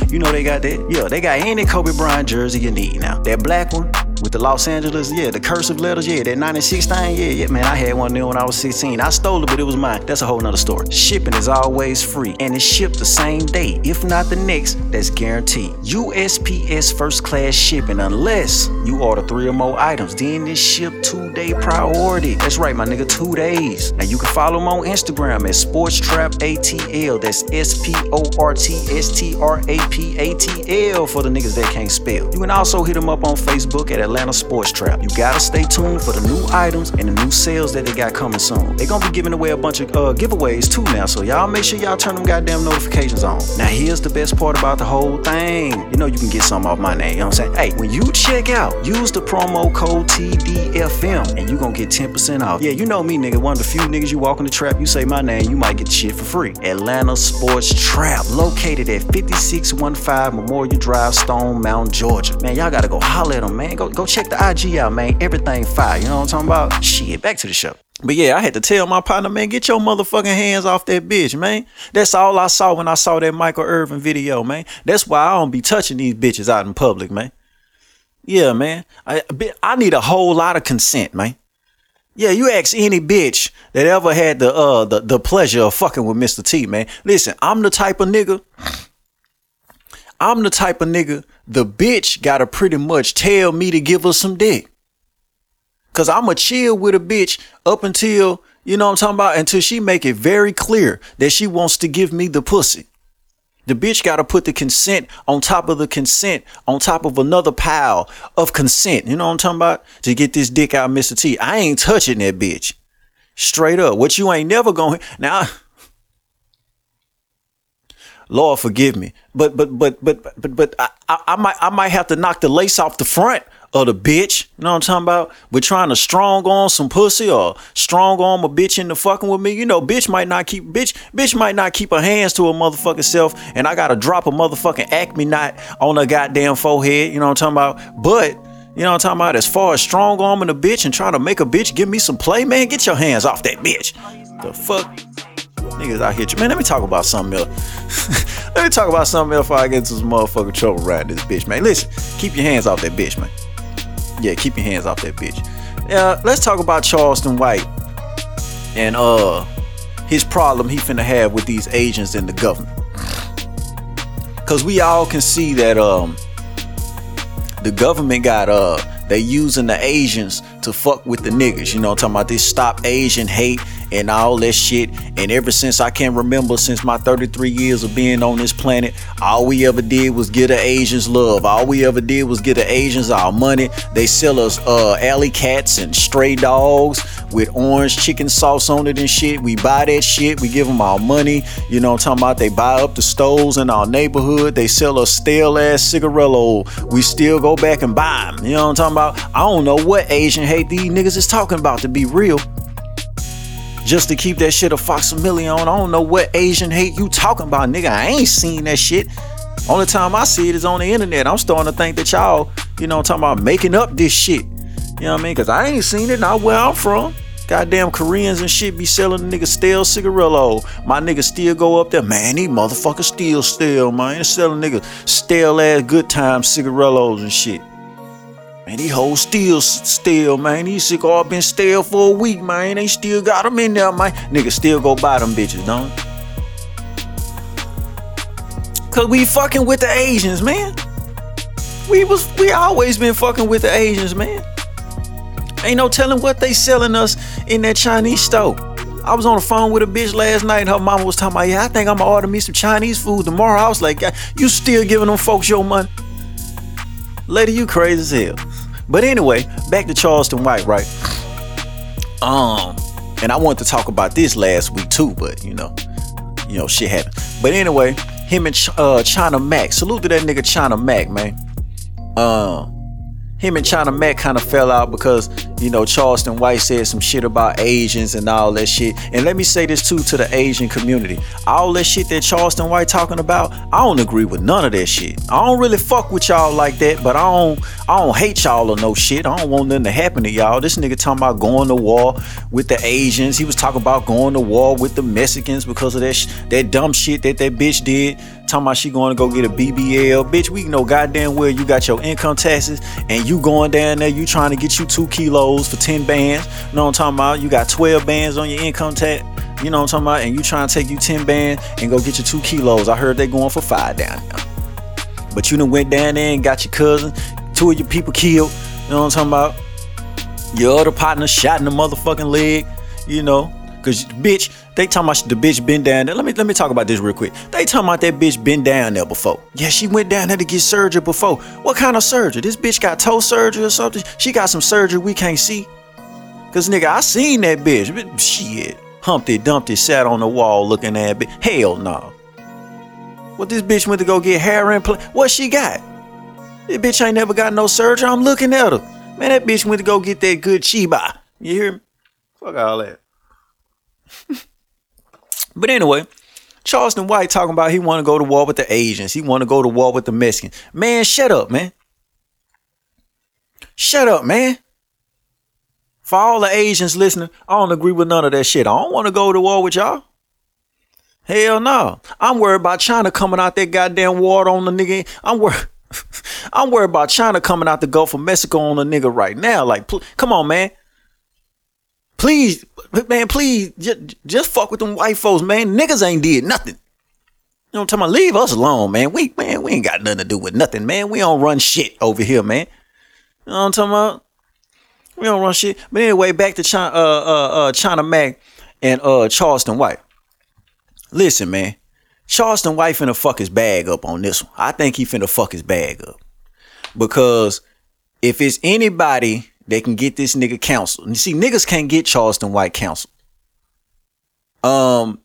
you know they got that. Yeah, they got any Kobe Bryant jersey you need now. That black one with the Los Angeles, yeah, the cursive letters, yeah, that 96 thing, yeah, yeah, man, I had one there when I was 16. I stole it, but it was mine. That's a whole nother story. Shipping is always free, and it's shipped the same day, if not the next, that's guaranteed. USPS first class shipping, unless you order three or more items, then it's shipped two day priority. That's right, my nigga, two days. Now you can follow them on Instagram at Sports Trap ATL. That's S P O R T S T R A P A T L for the niggas that can't spell. You can also hit them up on Facebook at Atlanta Sports Trap. You gotta stay tuned for the new items and the new sales that they got coming soon. They gonna be giving away a bunch of uh, giveaways too now, so y'all make sure y'all turn them goddamn notifications on. Now here's the best part about the whole thing. You know you can get some off my name. You know what I'm saying? Hey, when you check out, use the promo code TDFM and you gonna get 10% off. Yeah, you know me, nigga. One of the few niggas you walk in the trap, you say my name, you might get shit for free. Atlanta Sports Trap, located at 5615 Memorial Drive, Stone Mountain, Georgia. Man, y'all gotta go holler at them, man. Go go check the IG out, man. Everything fire. You know what I'm talking about? Shit, back to the show. But yeah, I had to tell my partner, man, get your motherfucking hands off that bitch, man. That's all I saw when I saw that Michael Irvin video, man. That's why I don't be touching these bitches out in public, man. Yeah, man. I I need a whole lot of consent, man. Yeah, you ask any bitch that ever had the uh the, the pleasure of fucking with Mr. T, man. Listen, I'm the type of nigga. I'm the type of nigga the bitch gotta pretty much tell me to give her some dick. Cause I'ma chill with a bitch up until, you know what I'm talking about, until she make it very clear that she wants to give me the pussy. The bitch gotta put the consent on top of the consent, on top of another pile of consent. You know what I'm talking about? To get this dick out, Mr. T. I ain't touching that bitch. Straight up. What you ain't never gonna now Lord forgive me. But but but but but but I, I, I might I might have to knock the lace off the front of the bitch. You know what I'm talking about? We're trying to strong on some pussy or strong arm a bitch into fucking with me. You know, bitch might not keep bitch bitch might not keep her hands to her motherfucking self, and I gotta drop a motherfucking acme knot on her goddamn forehead. You know what I'm talking about? But you know what I'm talking about? As far as strong arming a bitch and trying to make a bitch give me some play, man, get your hands off that bitch. The fuck? Niggas out here. Man, let me talk about something else. let me talk about something else before I get into some motherfucking trouble around this bitch, man. Listen, keep your hands off that bitch, man. Yeah, keep your hands off that bitch. Yeah, let's talk about Charleston White and uh his problem he finna have with these agents in the government. Cause we all can see that um the government got uh they using the Asians to fuck with the niggas. You know, I'm talking about this stop Asian hate and all that shit. And ever since I can remember, since my 33 years of being on this planet, all we ever did was get the Asians love. All we ever did was get the Asians our money. They sell us uh, alley cats and stray dogs with orange chicken sauce on it and shit. We buy that shit. We give them our money. You know I'm talking about? They buy up the stoves in our neighborhood. They sell us stale ass cigarello. We still go back and buy them. You know what I'm talking about? I don't know what Asian hate these niggas is talking about to be real just to keep that shit a facsimile on. I don't know what Asian hate you talking about, nigga. I ain't seen that shit. Only time I see it is on the internet. I'm starting to think that y'all, you know, talking about making up this shit. You know what I mean? Cause I ain't seen it, not where I'm from. Goddamn Koreans and shit be selling nigga stale cigarillo. My nigga still go up there, man. These motherfuckers still stale, man. They're selling niggas stale ass good time cigarillos and shit. Man, these hoes still stale, man. These cigar been stale for a week, man. They still got them in there, man. Nigga still go buy them bitches, don't Cause we fucking with the Asians, man. We was we always been fucking with the Asians, man. Ain't no telling what they selling us in that Chinese store. I was on the phone with a bitch last night and her mama was talking about, yeah, I think I'm gonna order me some Chinese food tomorrow. I was like, you still giving them folks your money? Lady, you crazy as hell. But anyway, back to Charleston White, right? Um, and I wanted to talk about this last week too, but you know, you know, shit happened. But anyway, him and uh, China Mac. Salute to that nigga China Mac, man. Um, him and China Mac kind of fell out because you know Charleston White said some shit about Asians and all that shit. And let me say this too to the Asian community: all that shit that Charleston White talking about, I don't agree with none of that shit. I don't really fuck with y'all like that, but I don't, I don't hate y'all or no shit. I don't want nothing to happen to y'all. This nigga talking about going to war with the Asians. He was talking about going to war with the Mexicans because of that sh- that dumb shit that that bitch did talking about she going to go get a BBL. Bitch, we know goddamn well you got your income taxes and you going down there, you trying to get you two kilos for 10 bands. You know what I'm talking about? You got 12 bands on your income tax. You know what I'm talking about? And you trying to take you 10 bands and go get your two kilos. I heard they going for five down there. But you done went down there and got your cousin, two of your people killed. You know what I'm talking about? Your other partner shot in the motherfucking leg, you know. Cause bitch, they talking about the bitch been down there. Let me let me talk about this real quick. They talking about that bitch been down there before. Yeah, she went down there to get surgery before. What kind of surgery? This bitch got toe surgery or something? She got some surgery we can't see. Cause nigga, I seen that bitch. Shit. Humpty Dumpty sat on the wall looking at it. Hell no. What this bitch went to go get hair implant? What she got? This bitch ain't never got no surgery. I'm looking at her. Man, that bitch went to go get that good chiba. You hear me? Fuck all that. but anyway, Charleston White talking about he want to go to war with the Asians. He want to go to war with the Mexicans. Man, shut up, man. Shut up, man. For all the Asians listening, I don't agree with none of that shit. I don't want to go to war with y'all. Hell no. I'm worried about China coming out that goddamn water on the nigga. I'm worried. I'm worried about China coming out the Gulf of Mexico on the nigga right now. Like, pl- come on, man. Please, man, please, just, just fuck with them white folks, man. Niggas ain't did nothing. You know what I'm talking about? Leave us alone, man. We, man, we ain't got nothing to do with nothing, man. We don't run shit over here, man. You know what I'm talking about? We don't run shit. But anyway, back to China, uh, uh, uh, China Mac and uh, Charleston White. Listen, man. Charleston White finna fuck his bag up on this one. I think he finna fuck his bag up. Because if it's anybody they can get this nigga counsel. You see, niggas can't get Charleston White counsel. Um,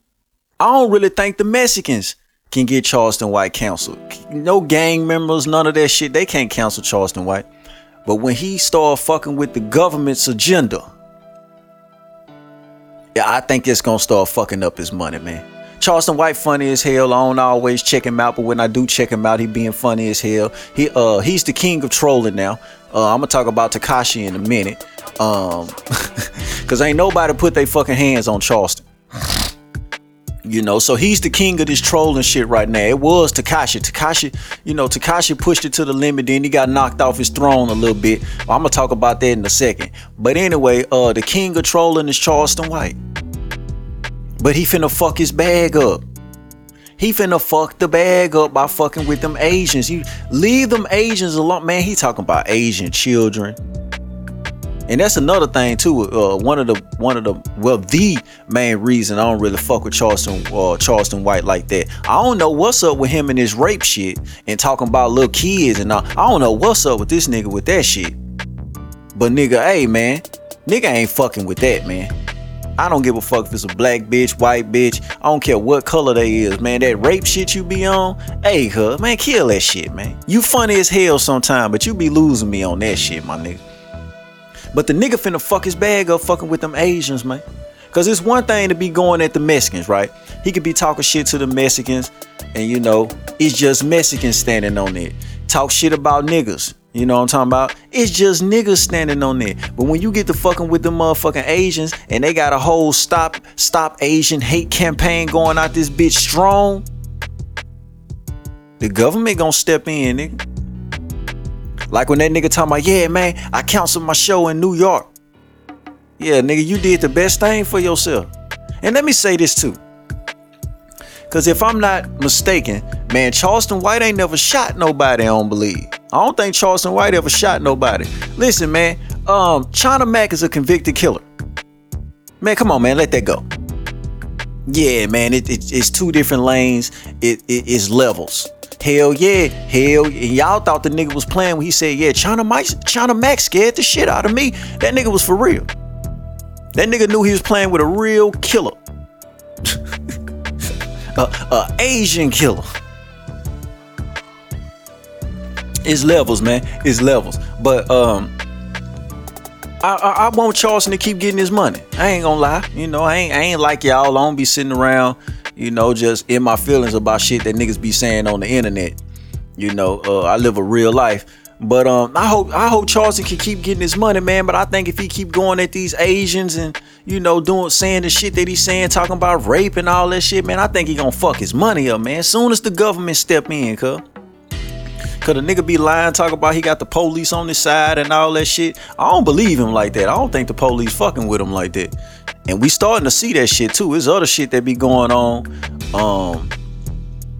I don't really think the Mexicans can get Charleston White counsel. No gang members, none of that shit. They can't counsel Charleston White. But when he start fucking with the government's agenda, yeah, I think it's gonna start fucking up his money, man. Charleston White funny as hell. I don't always check him out, but when I do check him out, he being funny as hell. He uh he's the king of trolling now. Uh, I'm gonna talk about Tekashi in a minute. Um, cause ain't nobody put their fucking hands on Charleston. You know, so he's the king of this trolling shit right now. It was Tekashi. Tekashi, you know, Tekashi pushed it to the limit, then he got knocked off his throne a little bit. I'm gonna talk about that in a second. But anyway, uh, the king of trolling is Charleston White. But he finna fuck his bag up. He finna fuck the bag up by fucking with them Asians. You leave them Asians alone, man. He talking about Asian children, and that's another thing too. Uh, one of the one of the well, the main reason I don't really fuck with Charleston uh, Charleston White like that. I don't know what's up with him and his rape shit and talking about little kids and all. I don't know what's up with this nigga with that shit. But nigga, hey man, nigga ain't fucking with that man. I don't give a fuck if it's a black bitch, white bitch. I don't care what color they is, man. That rape shit you be on, hey, huh, man, kill that shit, man. You funny as hell sometime, but you be losing me on that shit, my nigga. But the nigga finna fuck his bag up fucking with them Asians, man. Cause it's one thing to be going at the Mexicans, right? He could be talking shit to the Mexicans, and you know, it's just Mexicans standing on it. Talk shit about niggas. You know what I'm talking about? It's just niggas standing on there. But when you get to fucking with the motherfucking Asians and they got a whole stop stop Asian hate campaign going out this bitch strong, the government gonna step in, nigga. Like when that nigga talking about, yeah, man, I canceled my show in New York. Yeah, nigga, you did the best thing for yourself. And let me say this too. Cause if I'm not mistaken, man, Charleston White ain't never shot nobody, I don't believe. I don't think Charleston White ever shot nobody. Listen, man, um, China Mac is a convicted killer. Man, come on, man, let that go. Yeah, man, it, it it's two different lanes. It, it it's levels. Hell yeah, hell, and y'all thought the nigga was playing when he said, "Yeah, China Mike, China Mac scared the shit out of me." That nigga was for real. That nigga knew he was playing with a real killer, a, a Asian killer. It's levels, man. It's levels. But um, I, I, I want Charleston to keep getting his money. I ain't gonna lie. You know, I ain't I ain't like y'all. I don't be sitting around, you know, just in my feelings about shit that niggas be saying on the internet. You know, uh, I live a real life. But um, I hope I hope Charleston can keep getting his money, man. But I think if he keep going at these Asians and you know doing saying the shit that he's saying, talking about rape and all that shit, man, I think he gonna fuck his money up, man. As soon as the government step in, cuz. Cause the nigga be lying, talk about he got the police on his side and all that shit. I don't believe him like that. I don't think the police fucking with him like that. And we starting to see that shit too. There's other shit that be going on. Um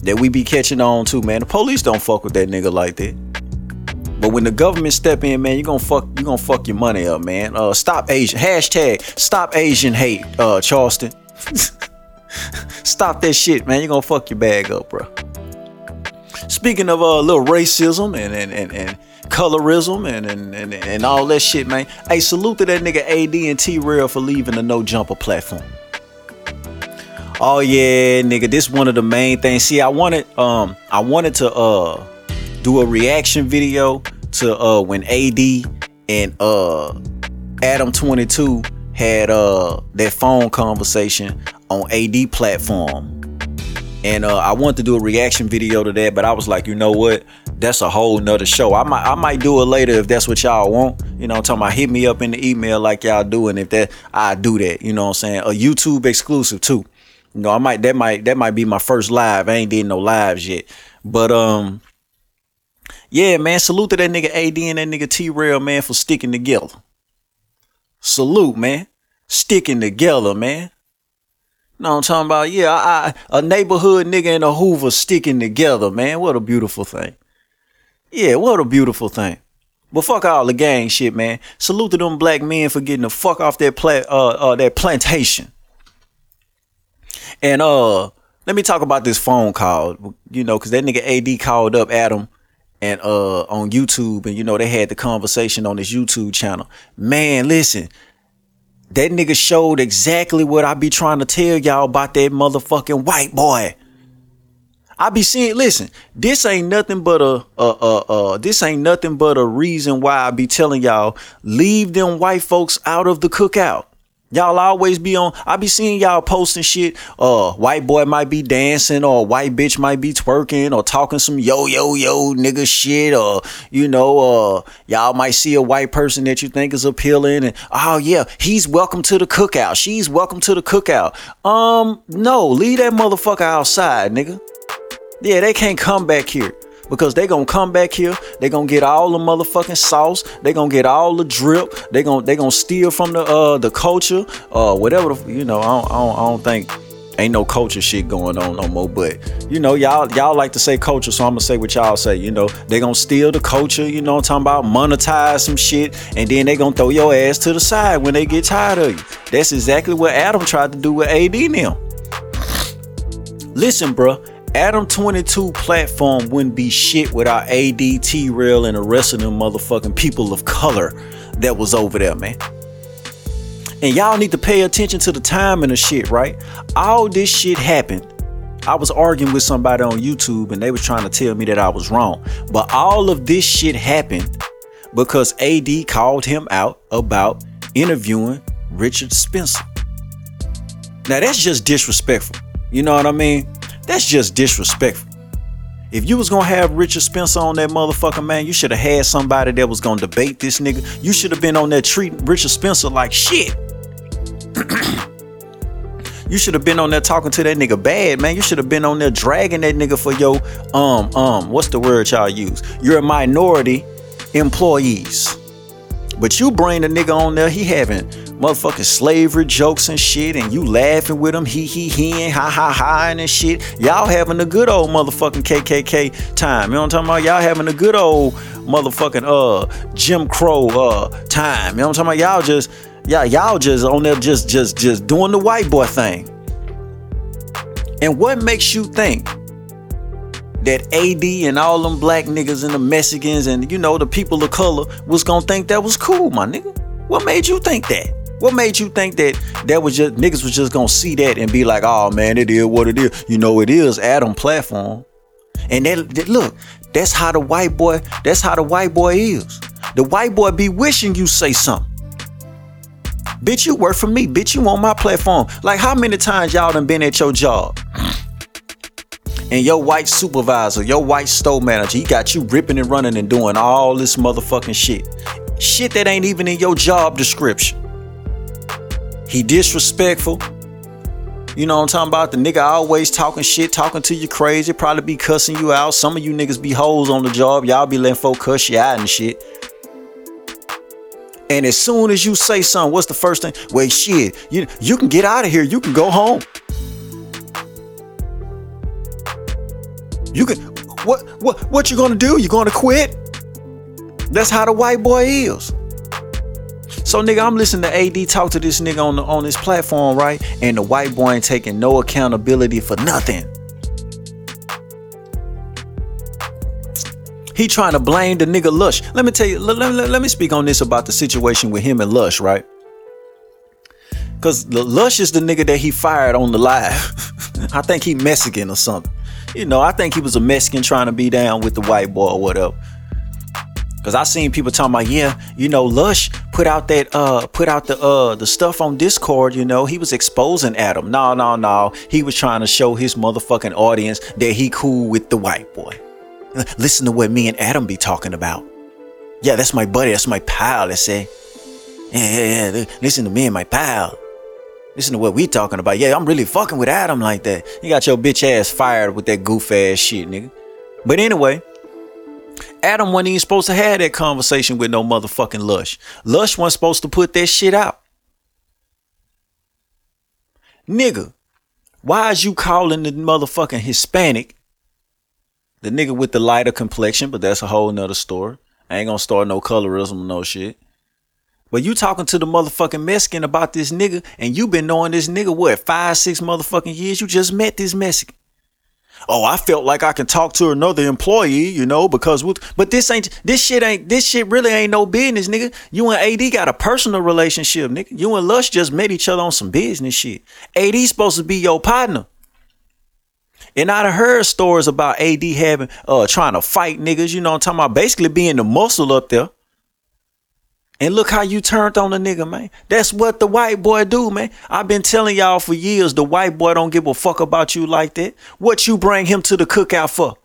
that we be catching on to, man. The police don't fuck with that nigga like that. But when the government step in, man, you gonna fuck you gonna fuck your money up, man. Uh stop Asian hashtag stop Asian hate, uh Charleston. stop that shit, man. You're gonna fuck your bag up, bro. Speaking of a uh, little racism and and, and, and colorism and, and, and, and all that shit, man. Hey, salute to that nigga AD and T Rell for leaving the no jumper platform. Oh yeah, nigga, this one of the main things. See, I wanted um I wanted to uh do a reaction video to uh when AD and uh Adam 22 had uh that phone conversation on AD platform. And uh, I wanted to do a reaction video to that, but I was like, you know what? That's a whole nother show. I might I might do it later if that's what y'all want. You know, I'm talking about hit me up in the email like y'all do, and if that I do that, you know what I'm saying? A YouTube exclusive too. You know, I might that might that might be my first live. I ain't did no lives yet. But um yeah, man, salute to that nigga AD and that nigga T Rell, man, for sticking together. Salute, man. Sticking together, man. what I'm talking about? Yeah, I, a neighborhood nigga and a Hoover sticking together, man. What a beautiful thing. Yeah, what a beautiful thing. But fuck all the gang shit, man. Salute to them black men for getting the fuck off that pla- uh, uh that plantation. And uh, let me talk about this phone call. You know, cause that nigga AD called up Adam and uh on YouTube, and you know they had the conversation on his YouTube channel. Man, listen, that nigga showed exactly what I be trying to tell y'all about that motherfucking white boy. I be seeing, listen, this ain't nothing but a, uh, uh, uh, this ain't nothing but a reason why I be telling y'all leave them white folks out of the cookout. Y'all always be on. I be seeing y'all posting shit. Uh, white boy might be dancing, or white bitch might be twerking, or talking some yo yo yo nigga shit, or you know, uh, y'all might see a white person that you think is appealing, and oh yeah, he's welcome to the cookout. She's welcome to the cookout. Um, no, leave that motherfucker outside, nigga. Yeah, they can't come back here because they gonna come back here. They gonna get all the motherfucking sauce. They gonna get all the drip. They gonna they gonna steal from the uh the culture, uh whatever. The, you know, I don't, I don't, I don't think ain't no culture shit going on no more. But you know, y'all y'all like to say culture, so I'm gonna say what y'all say. You know, they gonna steal the culture. You know, I'm talking about monetize some shit, and then they gonna throw your ass to the side when they get tired of you. That's exactly what Adam tried to do with AD now. Listen, bruh. Adam 22 platform wouldn't be shit without AD T Rell and the rest of them motherfucking people of color that was over there, man. And y'all need to pay attention to the timing of shit, right? All this shit happened. I was arguing with somebody on YouTube and they was trying to tell me that I was wrong. But all of this shit happened because AD called him out about interviewing Richard Spencer. Now that's just disrespectful. You know what I mean? That's just disrespectful. If you was gonna have Richard Spencer on that motherfucker, man, you should have had somebody that was gonna debate this nigga. You should have been on there treating Richard Spencer like shit. you should have been on there talking to that nigga bad, man. You should have been on there dragging that nigga for your um um what's the word y'all use? You're a minority employees. But you bring the nigga on there, he having motherfucking slavery jokes and shit, and you laughing with him, he he he and ha ha ha and shit. Y'all having a good old motherfucking KKK time. You know what I'm talking about? Y'all having a good old motherfucking uh Jim Crow uh time. You know what I'm talking about? Y'all just y'all y'all just on there just just just doing the white boy thing. And what makes you think that AD and all them black niggas and the Mexicans and you know the people of color was gonna think that was cool, my nigga? What made you think that? What made you think that that was just niggas was just gonna see that and be like, oh man, it is what it is. You know, it is Adam platform. And that, that look, that's how the white boy, that's how the white boy is. The white boy be wishing you say something. Bitch, you work for me. Bitch, you on my platform. Like how many times y'all done been at your job? And your white supervisor, your white store manager, he got you ripping and running and doing all this motherfucking shit. Shit that ain't even in your job description. He disrespectful. You know what I'm talking about? The nigga always talking shit, talking to you crazy, probably be cussing you out. Some of you niggas be hoes on the job. Y'all be letting folk cuss you out and shit. And as soon as you say something, what's the first thing? Wait, shit, you you can get out of here. You can go home. You can what what what you gonna do? You gonna quit? That's how the white boy is. So nigga, I'm listening to AD talk to this nigga on the, on this platform, right? And the white boy ain't taking no accountability for nothing. He trying to blame the nigga Lush. Let me tell you, let, let, let me speak on this about the situation with him and Lush, right? Cause Lush is the nigga that he fired on the live. I think he Mexican or something. You know, I think he was a Mexican trying to be down with the white boy or whatever. Cause I seen people talking about, yeah, you know, Lush put out that uh put out the uh the stuff on Discord, you know, he was exposing Adam. No, no, no. He was trying to show his motherfucking audience that he cool with the white boy. Listen to what me and Adam be talking about. Yeah, that's my buddy. That's my pal. Let's say. Yeah, yeah, yeah. Listen to me and my pal. Listen to what we talking about. Yeah, I'm really fucking with Adam like that. You got your bitch ass fired with that goof ass shit, nigga. But anyway, Adam wasn't even supposed to have that conversation with no motherfucking Lush. Lush wasn't supposed to put that shit out. Nigga, why is you calling the motherfucking Hispanic the nigga with the lighter complexion, but that's a whole nother story. I ain't gonna start no colorism, no shit. But you talking to the motherfucking Mexican about this nigga, and you been knowing this nigga what five, six motherfucking years? You just met this Mexican. Oh, I felt like I can talk to another employee, you know, because but this ain't this shit ain't this shit really ain't no business, nigga. You and AD got a personal relationship, nigga. You and Lush just met each other on some business shit. AD supposed to be your partner. And I'd heard stories about AD having uh trying to fight niggas, you know I'm talking about basically being the muscle up there. And look how you turned on the nigga, man. That's what the white boy do, man. I've been telling y'all for years the white boy don't give a fuck about you like that. What you bring him to the cookout for?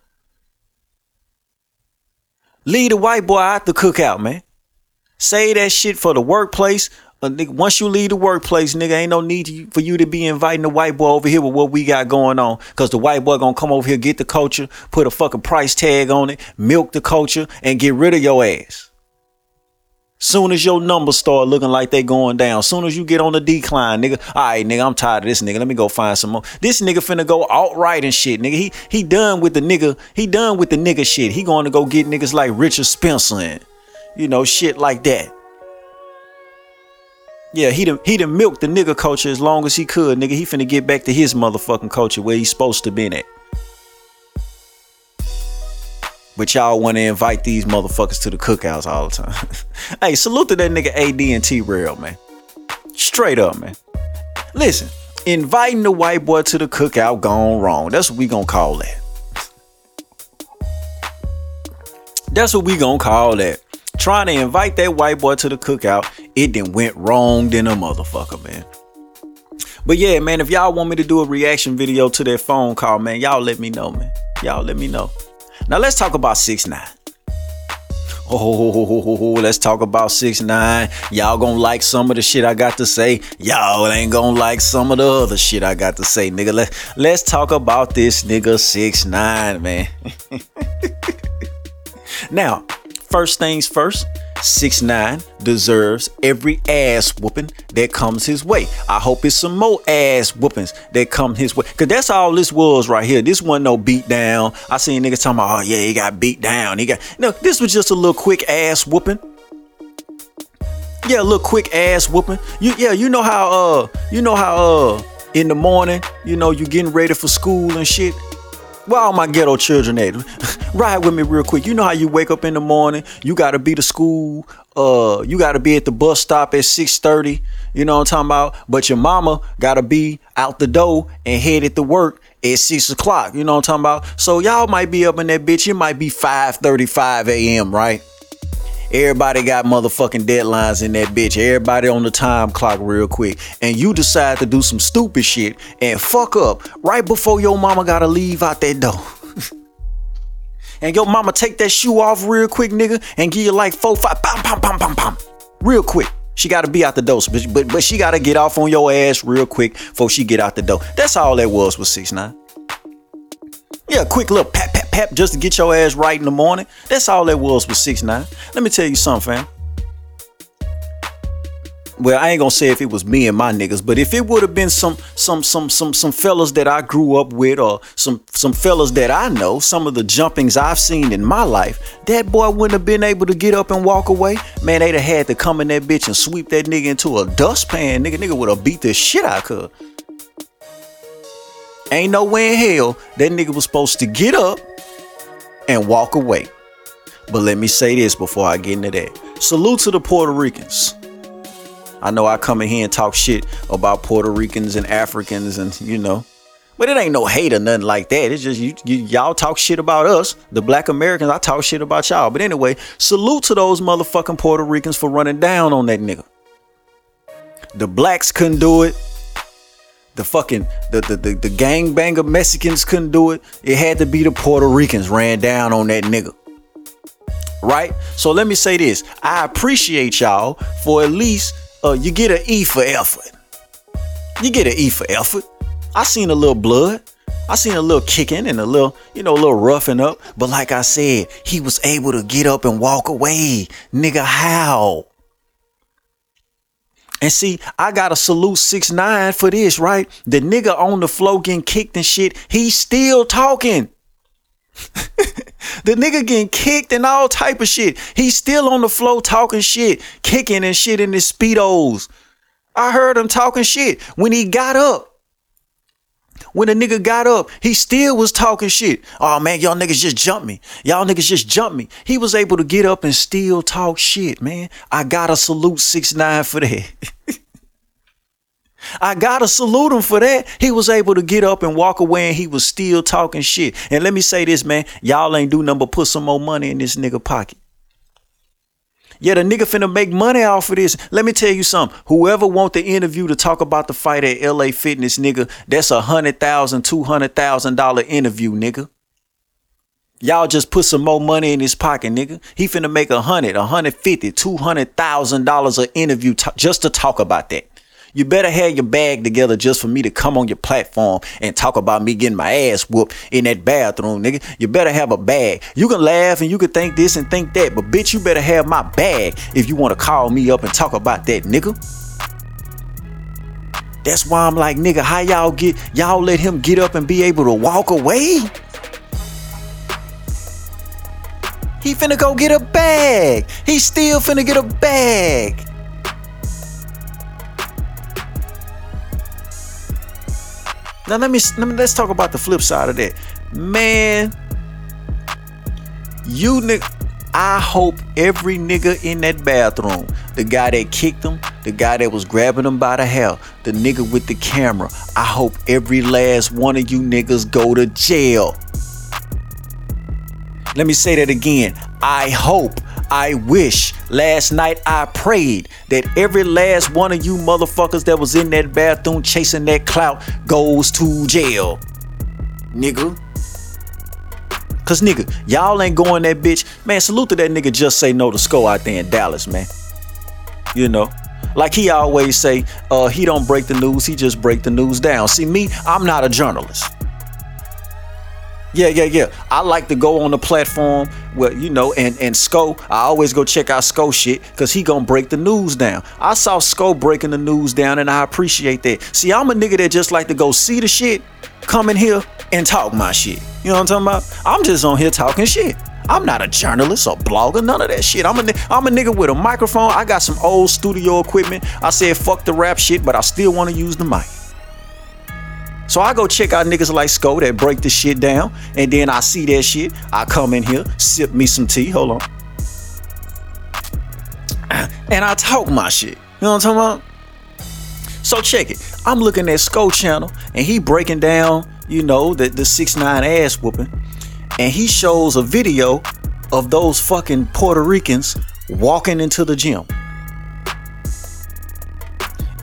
Leave the white boy out the cookout, man. Say that shit for the workplace once you leave the workplace, nigga, ain't no need for you to be inviting the white boy over here with what we got going on. Cause the white boy gonna come over here, get the culture, put a fucking price tag on it, milk the culture, and get rid of your ass. Soon as your numbers start looking like they going down, soon as you get on the decline, nigga, all right, nigga, I'm tired of this nigga. Let me go find some more. This nigga finna go outright and shit, nigga. He he done with the nigga. He done with the nigga shit. He going to go get niggas like Richard Spencer and you know shit like that. Yeah, he done, he done milked the nigga culture as long as he could, nigga. He finna get back to his motherfucking culture where he's supposed to be at. But y'all want to invite these motherfuckers to the cookouts all the time. hey, salute to that nigga AD and T Rell, man. Straight up, man. Listen, inviting the white boy to the cookout gone wrong. That's what we gonna call that. That's what we gonna call that trying to invite that white boy to the cookout, it then went wrong than a motherfucker, man. But yeah, man, if y'all want me to do a reaction video to that phone call, man, y'all let me know, man. Y'all let me know. Now let's talk about six nine. Oh, let's talk about six nine. Y'all gonna like some of the shit I got to say. Y'all ain't gonna like some of the other shit I got to say, nigga. Let, let's talk about this nigga six nine, man. now, First things first, six nine deserves every ass whooping that comes his way. I hope it's some more ass whoopings that come his way. Cause that's all this was right here. This wasn't no beat down. I seen niggas talking about, oh yeah, he got beat down. He got no, this was just a little quick ass whooping. Yeah, a little quick ass whooping. You yeah, you know how uh you know how uh in the morning, you know, you getting ready for school and shit. Where all my ghetto children at? Ride with me real quick. You know how you wake up in the morning, you gotta be to school, uh, you gotta be at the bus stop at 6:30. You know what I'm talking about? But your mama gotta be out the door and headed to work at six o'clock. You know what I'm talking about? So y'all might be up in that bitch. It might be 5:35 a.m. Right? Everybody got motherfucking deadlines in that bitch. Everybody on the time clock real quick. And you decide to do some stupid shit and fuck up right before your mama gotta leave out that door. and your mama take that shoe off real quick, nigga, and give you like four, five, pam, pam, pam, pam, pam. Real quick. She gotta be out the door, but, but but she gotta get off on your ass real quick before she get out the door. That's all that was with six nine. Yeah, quick little pat pat pat just to get your ass right in the morning. That's all that was with six nine. Let me tell you something, fam. Well, I ain't gonna say if it was me and my niggas, but if it would have been some some some some some fellas that I grew up with or some some fellas that I know, some of the jumpings I've seen in my life, that boy wouldn't have been able to get up and walk away. Man, they'd have had to come in that bitch and sweep that nigga into a dustpan. Nigga, nigga would have beat the shit out of her. Ain't no way in hell that nigga was supposed to get up and walk away. But let me say this before I get into that. Salute to the Puerto Ricans. I know I come in here and talk shit about Puerto Ricans and Africans and you know, but it ain't no hate or nothing like that. It's just you, you y'all talk shit about us, the black Americans. I talk shit about y'all. But anyway, salute to those motherfucking Puerto Ricans for running down on that nigga. The blacks couldn't do it. The fucking the the the, the gangbanger Mexicans couldn't do it. It had to be the Puerto Ricans ran down on that nigga. Right? So let me say this. I appreciate y'all for at least uh, you get an E for effort. You get an E for effort. I seen a little blood. I seen a little kicking and a little, you know, a little roughing up. But like I said, he was able to get up and walk away. Nigga, how? And see, I gotta salute six nine for this, right? The nigga on the floor getting kicked and shit, he's still talking. the nigga getting kicked and all type of shit. He's still on the floor talking shit, kicking and shit in his speedos. I heard him talking shit when he got up. When the nigga got up, he still was talking shit. Oh man, y'all niggas just jumped me. Y'all niggas just jumped me. He was able to get up and still talk shit, man. I gotta salute six nine for that. I gotta salute him for that. He was able to get up and walk away and he was still talking shit. And let me say this, man. Y'all ain't do nothing but put some more money in this nigga pocket. Yeah, the nigga finna make money off of this. Let me tell you something. Whoever want the interview to talk about the fight at LA Fitness, nigga, that's a hundred thousand, two hundred thousand dollar interview, nigga. Y'all just put some more money in his pocket, nigga. He finna make a hundred, a hundred fifty, two hundred thousand dollars an interview t- just to talk about that. You better have your bag together just for me to come on your platform and talk about me getting my ass whooped in that bathroom, nigga. You better have a bag. You can laugh and you can think this and think that, but bitch, you better have my bag if you want to call me up and talk about that, nigga. That's why I'm like, nigga, how y'all get y'all let him get up and be able to walk away? He finna go get a bag. He still finna get a bag. Now let me, let me let's talk about the flip side of that. Man, you nigga I hope every nigga in that bathroom, the guy that kicked him, the guy that was grabbing him by the hair, the nigga with the camera, I hope every last one of you niggas go to jail. Let me say that again. I hope, I wish, last night I prayed that every last one of you motherfuckers that was in that bathroom chasing that clout goes to jail. Nigga. Cause nigga, y'all ain't going that bitch. Man, salute to that nigga just say no to Sko out there in Dallas, man. You know. Like he always say, uh, he don't break the news, he just break the news down. See me, I'm not a journalist. Yeah, yeah, yeah. I like to go on the platform where you know, and and Sko. I always go check out Sko shit because he gonna break the news down. I saw Sko breaking the news down, and I appreciate that. See, I'm a nigga that just like to go see the shit, come in here and talk my shit. You know what I'm talking about? I'm just on here talking shit. I'm not a journalist or blogger, none of that shit. I'm a, I'm a nigga with a microphone. I got some old studio equipment. I said fuck the rap shit, but I still want to use the mic. So I go check out niggas like Sko that break the shit down, and then I see that shit. I come in here, sip me some tea. Hold on. And I talk my shit. You know what I'm talking about? So check it. I'm looking at Sko channel, and he breaking down, you know, the the six nine ass whooping, and he shows a video of those fucking Puerto Ricans walking into the gym.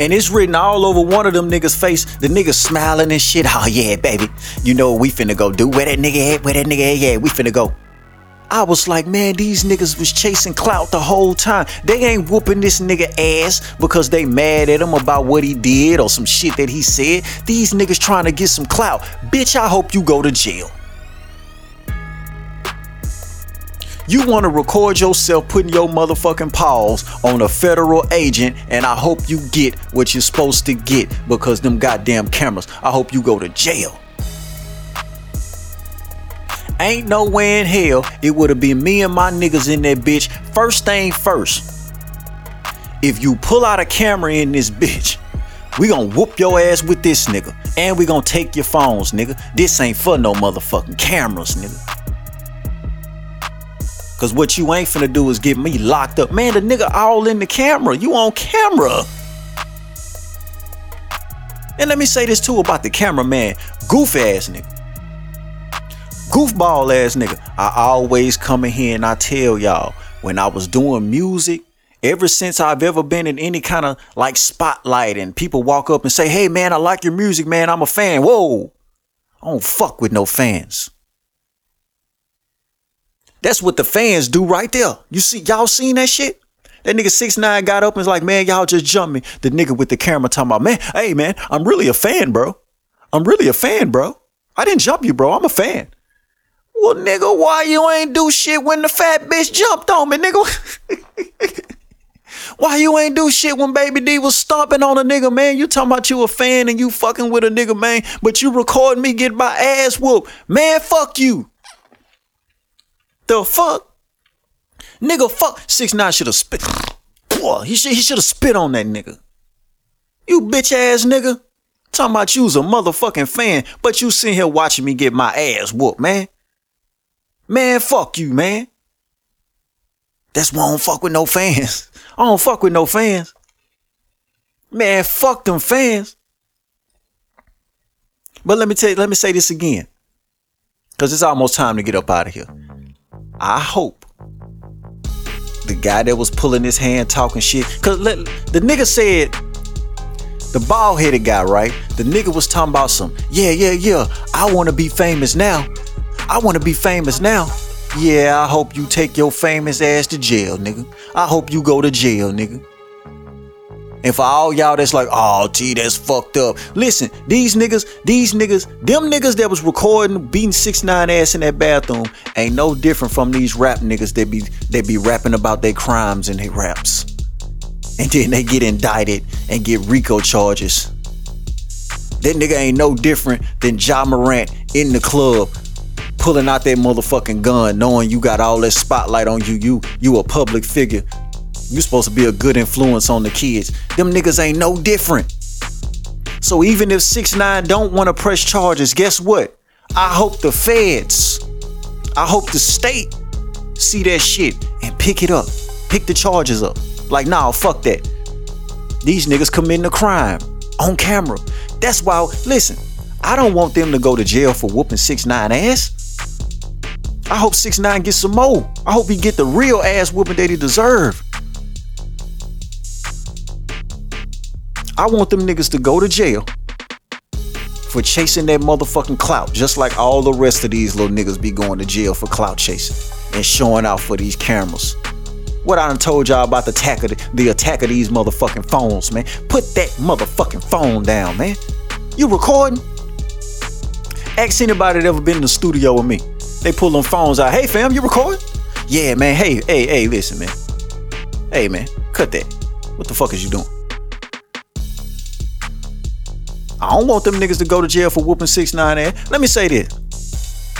And it's written all over one of them niggas' face. The nigga smiling and shit. Oh yeah, baby. You know what we finna go do? Where that nigga at? Where that nigga at? Yeah, we finna go. I was like, man, these niggas was chasing clout the whole time. They ain't whooping this nigga ass because they mad at him about what he did or some shit that he said. These niggas trying to get some clout. Bitch, I hope you go to jail. You want to record yourself putting your motherfucking paws on a federal agent, and I hope you get what you're supposed to get because them goddamn cameras. I hope you go to jail. Ain't no way in hell it would have been me and my niggas in that bitch. First thing first, if you pull out a camera in this bitch, we gonna whoop your ass with this nigga. And we gonna take your phones, nigga. This ain't for no motherfucking cameras, nigga. Cause what you ain't finna do is get me locked up. Man, the nigga all in the camera. You on camera. And let me say this too about the cameraman. Goof ass nigga goofball ass nigga. I always come in here and I tell y'all when I was doing music, ever since I've ever been in any kind of like spotlight and people walk up and say, Hey man, I like your music, man. I'm a fan. Whoa. I don't fuck with no fans. That's what the fans do right there. You see, y'all seen that shit? That nigga six nine got up and was like, man, y'all just jump me. The nigga with the camera talking about, man, hey man, I'm really a fan, bro. I'm really a fan, bro. I didn't jump you, bro. I'm a fan. Well, nigga, why you ain't do shit when the fat bitch jumped on me, nigga? why you ain't do shit when Baby D was stomping on a nigga, man? You talking about you a fan and you fucking with a nigga, man, but you recording me get my ass whooped. Man, fuck you. The fuck? Nigga, fuck. 6 9 should have spit. Boy, he should he should have spit on that nigga. You bitch ass nigga. Talking about you's a motherfucking fan, but you sitting here watching me get my ass whooped, man. Man, fuck you, man. That's why I don't fuck with no fans. I don't fuck with no fans. Man, fuck them fans. But let me tell you, let me say this again. Cause it's almost time to get up out of here. I hope the guy that was pulling his hand talking shit. Cause the nigga said the bald headed guy, right? The nigga was talking about some, yeah, yeah, yeah, I wanna be famous now. I want to be famous now. Yeah, I hope you take your famous ass to jail, nigga. I hope you go to jail, nigga. And for all y'all that's like, oh, gee, that's fucked up. Listen, these niggas, these niggas, them niggas that was recording, beating six nine ass in that bathroom, ain't no different from these rap niggas that be they be rapping about their crimes in their raps. And then they get indicted and get RICO charges. That nigga ain't no different than Ja Morant in the club pulling out that motherfucking gun, knowing you got all that spotlight on you. You you a public figure. You supposed to be a good influence on the kids. Them niggas ain't no different. So even if 6 9 don't want to press charges, guess what? I hope the feds, I hope the state see that shit and pick it up. Pick the charges up. Like, nah, fuck that. These niggas committing a crime on camera. That's why, listen, I don't want them to go to jail for whooping 6 9 ass. I hope 6 9 gets some more. I hope he get the real ass whooping that he deserve. I want them niggas to go to jail for chasing that motherfucking clout, just like all the rest of these little niggas be going to jail for clout chasing and showing out for these cameras. What I done told y'all about the attack of the, the attack of these motherfucking phones, man. Put that motherfucking phone down, man. You recording? Ask anybody that ever been in the studio with me. They pull them phones out. Hey fam, you recording? Yeah, man. Hey, hey, hey, listen, man. Hey man, cut that. What the fuck is you doing? I don't want them niggas to go to jail for whooping six nine ass. Let me say this.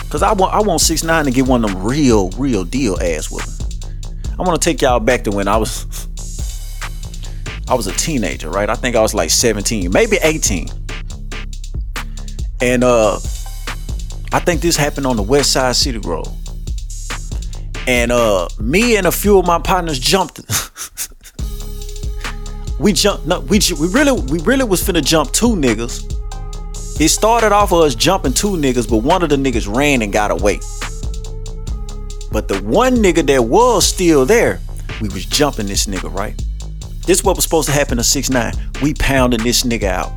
Cause I want I want six nine to get one of them real, real deal ass whooping. I want to take y'all back to when I was I was a teenager, right? I think I was like 17, maybe 18. And uh I think this happened on the west side City Road. And uh me and a few of my partners jumped. we jumped no, we we really we really was finna jump two niggas. It started off of us jumping two niggas, but one of the niggas ran and got away. But the one nigga that was still there We was jumping this nigga, right? This what was supposed to happen to 6 9 We pounding this nigga out.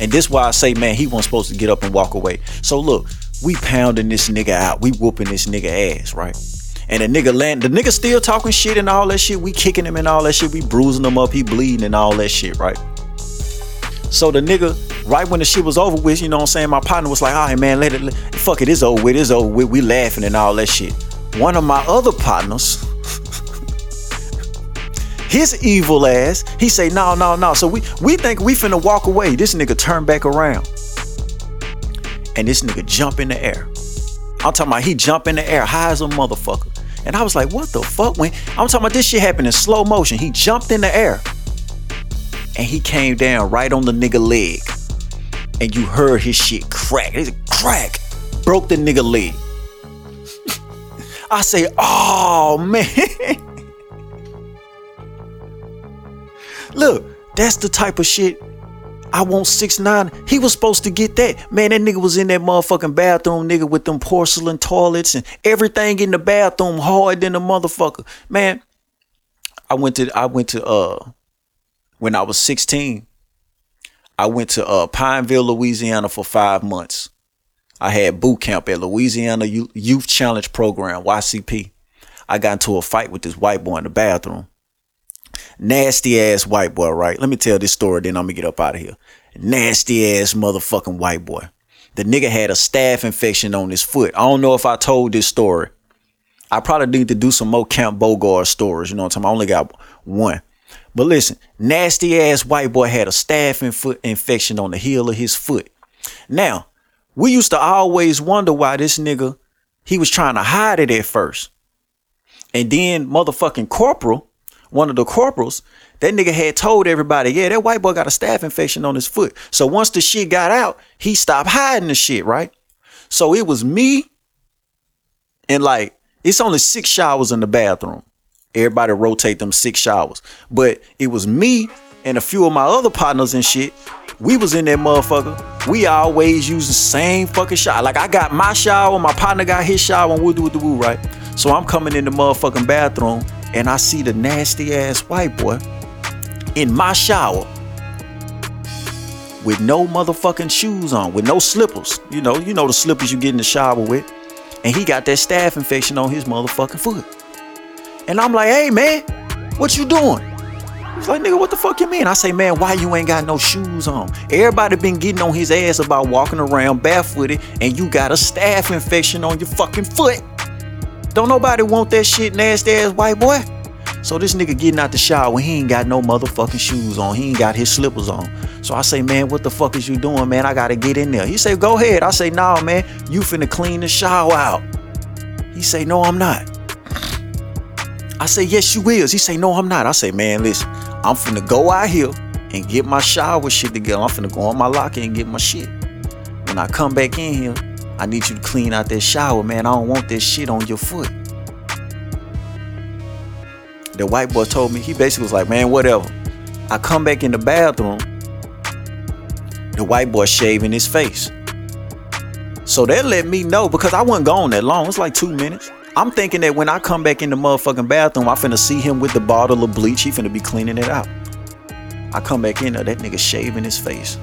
And this why I say, man, he wasn't supposed to get up and walk away. So look, we pounding this nigga out. We whooping this nigga ass, right? And the nigga land, the nigga still talking shit and all that shit. We kicking him and all that shit. We bruising him up. He bleeding and all that shit, right? So the nigga, right when the shit was over with, you know what I'm saying? My partner was like, all right, man, let it, let, fuck it, it's over with, it's over with. We laughing and all that shit. One of my other partners, his evil ass, he say, no, no, no. So we we think we finna walk away. This nigga turn back around. And this nigga jump in the air. I'm talking about he jump in the air, high as a motherfucker. And I was like, what the fuck? When I'm talking about this shit happened in slow motion. He jumped in the air and he came down right on the nigga leg. And you heard his shit crack. It's a crack. Broke the nigga leg. I say, oh man. Look, that's the type of shit I want six nine. He was supposed to get that. Man, that nigga was in that motherfucking bathroom, nigga, with them porcelain toilets and everything in the bathroom hard than a motherfucker. Man, I went to I went to uh when I was 16. I went to uh Pineville, Louisiana for five months. I had boot camp at Louisiana Youth Challenge Program, YCP. I got into a fight with this white boy in the bathroom. Nasty ass white boy, right? Let me tell this story, then I'm gonna get up out of here. Nasty ass motherfucking white boy. The nigga had a staph infection on his foot. I don't know if I told this story. I probably need to do some more Camp Beauregard stories. You know what I'm talking I only got one. But listen, nasty ass white boy had a staph inf- infection on the heel of his foot. Now, we used to always wonder why this nigga, he was trying to hide it at first. And then motherfucking corporal one of the corporals, that nigga had told everybody, yeah, that white boy got a staph infection on his foot. So once the shit got out, he stopped hiding the shit, right? So it was me and like, it's only six showers in the bathroom. Everybody rotate them six showers. But it was me and a few of my other partners and shit. We was in that motherfucker. We always use the same fucking shower. Like I got my shower, my partner got his shower, and we'll do it the woo, right? So I'm coming in the motherfucking bathroom and I see the nasty ass white boy in my shower with no motherfucking shoes on, with no slippers. You know, you know the slippers you get in the shower with. And he got that staph infection on his motherfucking foot. And I'm like, hey man, what you doing? He's like, nigga, what the fuck you mean? I say, man, why you ain't got no shoes on? Everybody been getting on his ass about walking around barefooted and you got a staph infection on your fucking foot. Don't nobody want that shit nasty ass white boy. So this nigga getting out the shower, he ain't got no motherfucking shoes on. He ain't got his slippers on. So I say, man, what the fuck is you doing, man? I gotta get in there. He say, go ahead. I say, nah, man, you finna clean the shower out. He say, no, I'm not. I say, yes, you is. He say, no, I'm not. I say, man, listen, I'm finna go out here and get my shower shit together. I'm finna go on my locker and get my shit. When I come back in here, I need you to clean out that shower, man. I don't want that shit on your foot. The white boy told me, he basically was like, man, whatever. I come back in the bathroom, the white boy shaving his face. So that let me know because I wasn't gone that long. It's like two minutes. I'm thinking that when I come back in the motherfucking bathroom, I finna see him with the bottle of bleach. He finna be cleaning it out. I come back in there, that nigga shaving his face.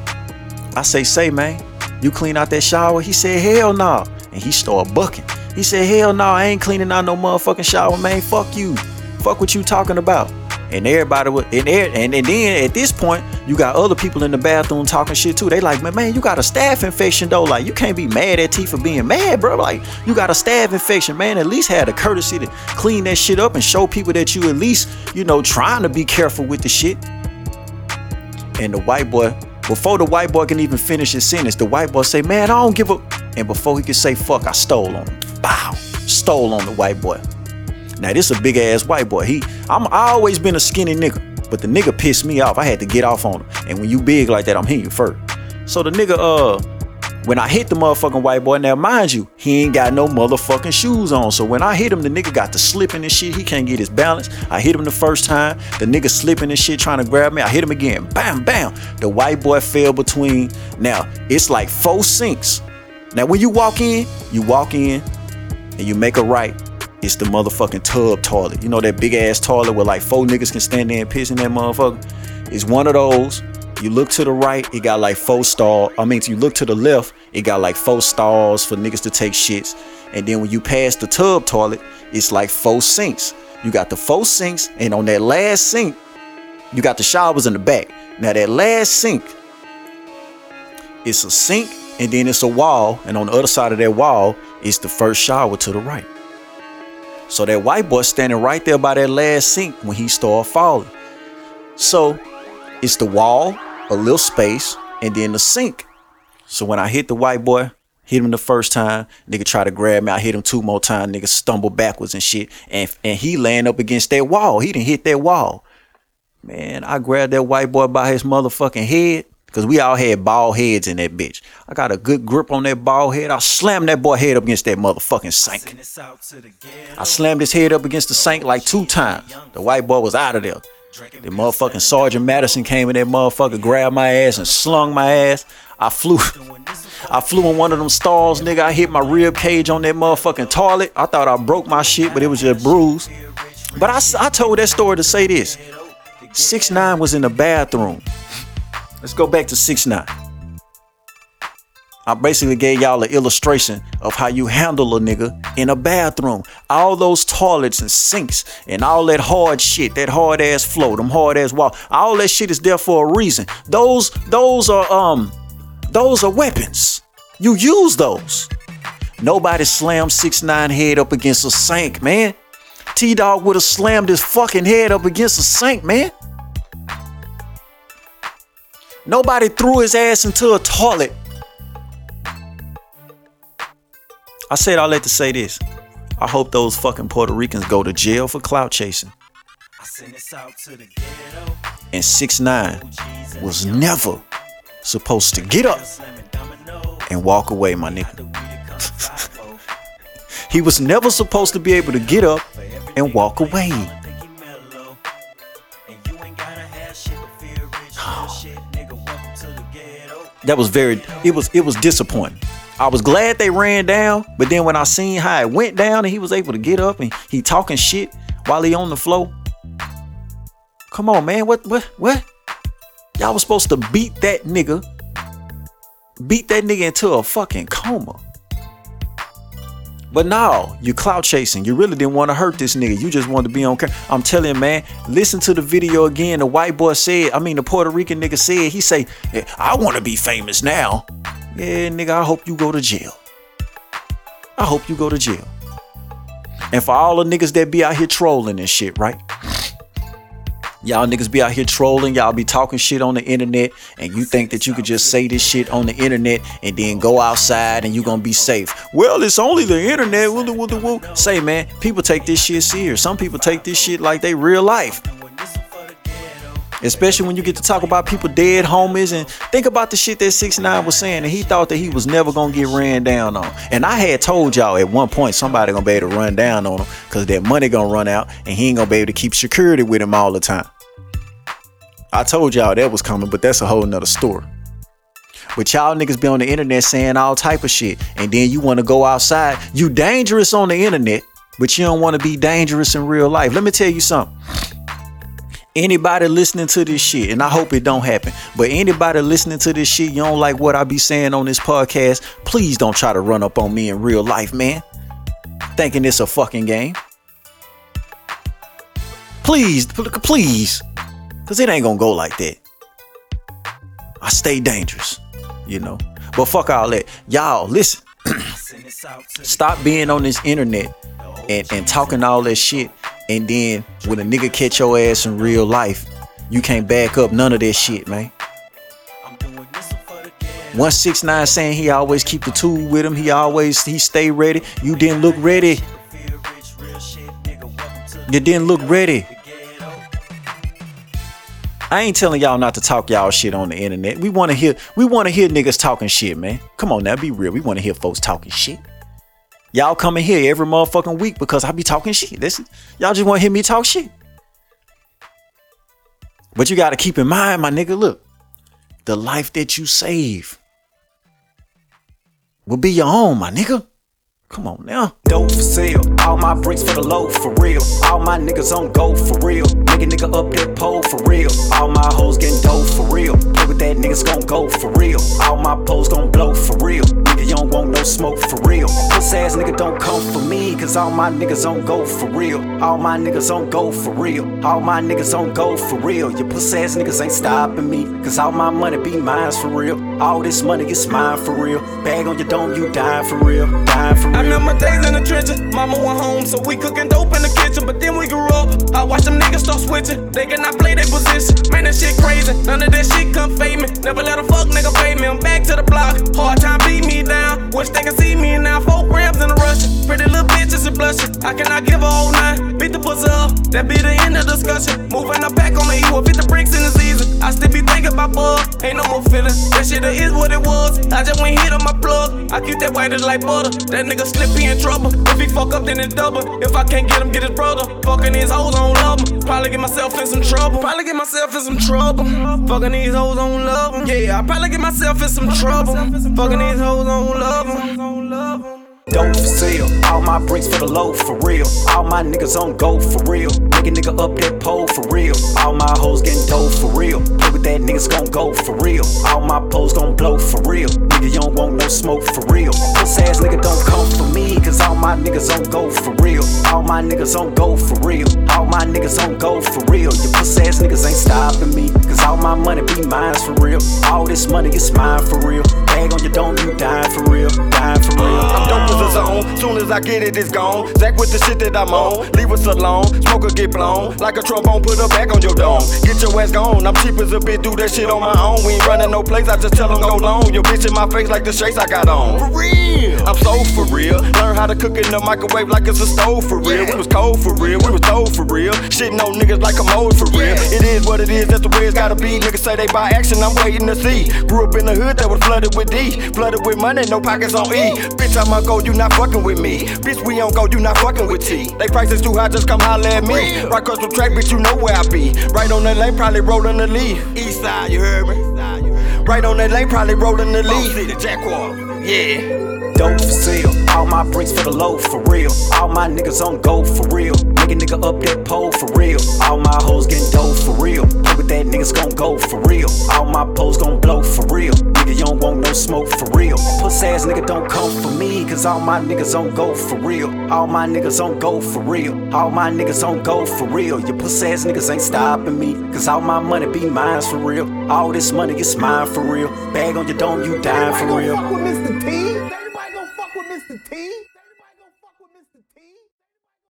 I say, say, man, you clean out that shower? He said, hell no. Nah. And he started bucking. He said, hell no, nah, I ain't cleaning out no motherfucking shower, man. Fuck you. Fuck what you talking about. And everybody would, and, er, and, and then at this point, you got other people in the bathroom talking shit too. They like, man, man, you got a staph infection though. Like, you can't be mad at T for being mad, bro. Like, you got a staph infection, man. At least had the courtesy to clean that shit up and show people that you at least, you know, trying to be careful with the shit. And the white boy before the white boy can even finish his sentence, the white boy say, man, I don't give a. And before he can say fuck, I stole on him. Bow. Stole on the white boy. Now this a big ass white boy. He, I'm I always been a skinny nigga, but the nigga pissed me off. I had to get off on him. And when you big like that, I'm hitting you first. So the nigga, uh, when I hit the motherfucking white boy, now mind you, he ain't got no motherfucking shoes on. So when I hit him, the nigga got the slipping and shit. He can't get his balance. I hit him the first time. The nigga slipping and shit trying to grab me. I hit him again. Bam, bam. The white boy fell between. Now, it's like four sinks. Now, when you walk in, you walk in and you make a right It's the motherfucking tub toilet. You know that big ass toilet where like four niggas can stand there and piss in that motherfucker? It's one of those. You look to the right, it got like four stalls. I mean, you look to the left, it got like four stalls for niggas to take shits. And then when you pass the tub toilet, it's like four sinks. You got the four sinks, and on that last sink, you got the showers in the back. Now that last sink, it's a sink, and then it's a wall, and on the other side of that wall is the first shower to the right. So that white boy standing right there by that last sink when he started falling. So it's the wall, a little space, and then the sink. So when I hit the white boy, hit him the first time, nigga try to grab me, I hit him two more times, nigga stumble backwards and shit. And and he laying up against that wall. He didn't hit that wall. Man, I grabbed that white boy by his motherfucking head. Cause we all had bald heads in that bitch. I got a good grip on that bald head. I slammed that boy head up against that motherfucking sink. I slammed his head up against the sink like two times. The white boy was out of there. The motherfucking Sergeant Madison came in that motherfucker, grabbed my ass and slung my ass. I flew I flew in one of them stalls, nigga. I hit my rib cage on that motherfucking toilet. I thought I broke my shit, but it was just bruised. But I, I told that story to say this. 6 9 was in the bathroom. Let's go back to 6 9 I basically gave y'all an illustration of how you handle a nigga in a bathroom. All those toilets and sinks and all that hard shit, that hard ass flow, them hard ass wall, all that shit is there for a reason. Those, those are um, those are weapons. You use those. Nobody slammed six nine head up against a sink, man. T Dog would have slammed his fucking head up against a sink, man. Nobody threw his ass into a toilet I said all that to say this. I hope those fucking Puerto Ricans go to jail for clout chasing. And 6 9 was never supposed to get up and walk away, my nigga. he was never supposed to be able to get up and walk away. that was very it was it was disappointing. I was glad they ran down, but then when I seen how it went down and he was able to get up and he talking shit while he on the floor. Come on, man. What what what? Y'all was supposed to beat that nigga. Beat that nigga into a fucking coma. But now you clout chasing. You really didn't want to hurt this nigga. You just wanted to be on camera. I'm telling you, man. Listen to the video again. The white boy said, I mean, the Puerto Rican nigga said, he say, I want to be famous now. Yeah, nigga, I hope you go to jail. I hope you go to jail. And for all the niggas that be out here trolling and shit, right? Y'all niggas be out here trolling, y'all be talking shit on the internet, and you think that you could just say this shit on the internet and then go outside and you gonna be safe. Well, it's only the internet. Woo, woo, woo. Say, man, people take this shit serious. Some people take this shit like they real life. Especially when you get to talk about people dead homies and think about the shit that 6 9 was saying and he thought that he was never gonna get ran down on. And I had told y'all at one point somebody gonna be able to run down on him because that money gonna run out and he ain't gonna be able to keep security with him all the time. I told y'all that was coming, but that's a whole nother story. But y'all niggas be on the internet saying all type of shit, and then you want to go outside. You dangerous on the internet, but you don't want to be dangerous in real life. Let me tell you something anybody listening to this shit, and I hope it don't happen, but anybody listening to this shit, you don't like what I be saying on this podcast, please don't try to run up on me in real life, man. Thinking it's a fucking game. Please, please. Cause it ain't gonna go like that. I stay dangerous, you know. But fuck all that. Y'all, listen. Stop being on this internet and, and talking all that shit and then when a nigga catch your ass in real life, you can't back up none of that shit, man. 169 saying he always keep the tool with him. He always he stay ready. You didn't look ready. You didn't look ready. I ain't telling y'all not to talk y'all shit on the internet. We want to hear we want to hear niggas talking shit, man. Come on now, be real. We want to hear folks talking shit. Y'all coming here every motherfucking week because I be talking shit. Listen, y'all just want to hear me talk shit. But you got to keep in mind, my nigga, look, the life that you save will be your own, my nigga. Come on now. Dope for sale, all my bricks for the low for real. All my niggas on go for real. Nigga, nigga up that pole for real. All my hoes getting dope for real. Play with that niggas gon' go for real. All my poles gon' blow for real. Nigga, you don't want no smoke for real. Puss ass nigga don't come for me, cause all my niggas on go for real. All my niggas on go for real. All my niggas on go for real. Your puss ass niggas ain't stopping me, cause all my money be mine for real. All this money is mine for real. Bag on your dome, you dying for real. Dying for real. I remember days in the trenches. Mama went home, so we cooking dope in the kitchen. But then we grew up. I watched them niggas start switching. They cannot play their position. Man, that shit crazy. None of that shit come fade me. Never let a fuck nigga pay me. I'm back to the block. Hard time beat me down. Wish they could see me now. Four grams in a rush. Pretty little bitches and blushing. I cannot give a whole nine. Beat the pussy up. That be the end of discussion. Moving up back on me, the E. fit the bricks in the season. I still be thinking about bug. Ain't no more feeling. That shit is what it was. I just went hit on my plug. I keep that white as like butter. That nigga slippy in trouble. If he fuck up, then it's double. If I can't get him, get his brother. Fucking these hoes, I don't love him. Probably get myself in some trouble. Probably get myself in some trouble. Fucking these hoes, I don't love them. Yeah, I probably get myself in some trouble. Fucking these hoes, I don't love them. Dope for sale, all my bricks for the low for real. All my niggas on go for real. Nigga, nigga up that pole for real. All my hoes getting dope for real. Play with that niggas gon' go for real. All my poles gon' blow for real. Nigga, you don't want no smoke for real. Puss ass nigga don't come for me, cause all my niggas on go for real. All my niggas on go for real. All my niggas on go for real. Your puss ass niggas ain't stopping me, cause all my money be mine for real. All this money is mine for real. Bag on your dome, you dying for real. Dying for real. I'm dope a zone. Soon as I get it, it's gone. Zach with the shit that I'm on. Leave us alone. Smoker get blown. Like a trombone, put her back on your dome. Get your ass gone. I'm cheap as a bitch, do that shit on my own. We ain't running no place, I just tell them go long. Your bitch in my face like the shakes I got on. For real. I'm so for real. Learn how to cook in the microwave like it's a stove for real. We was cold for real. We was told for real. Shitting on niggas like a mold for real. It is what it is, that's the way it's gotta be. Niggas say they buy action, I'm waiting to see. Grew up in the hood that was flooded with D. Flooded with money, no pockets on E. Bitch, I'm on go, you not fucking with me. Bitch, we on go, you not fucking with T. They prices too high, just come holler at me. Right across the track, bitch, you know where I be. Right on that lane, probably rolling the leaf. East side, you heard me? Right on that lane, probably rolling the leaf. City, Jackwater, yeah. Dope for sale. All my bricks for the low for real. All my niggas on go for real. Nigga, nigga up that pole for real. All my hoes getting dope for real. Play with that niggas gon' go for real. All my poles gon' blow for real. Nigga, you don't want no smoke for real. Puss ass nigga don't come for me, cause all my niggas on go for real. All my niggas on go for real. All my niggas on go for real. Your puss ass niggas ain't stopping me, cause all my money be mine for real. All this money is mine for real. Bag on your dome, you dying for real. Mr. T. Everybody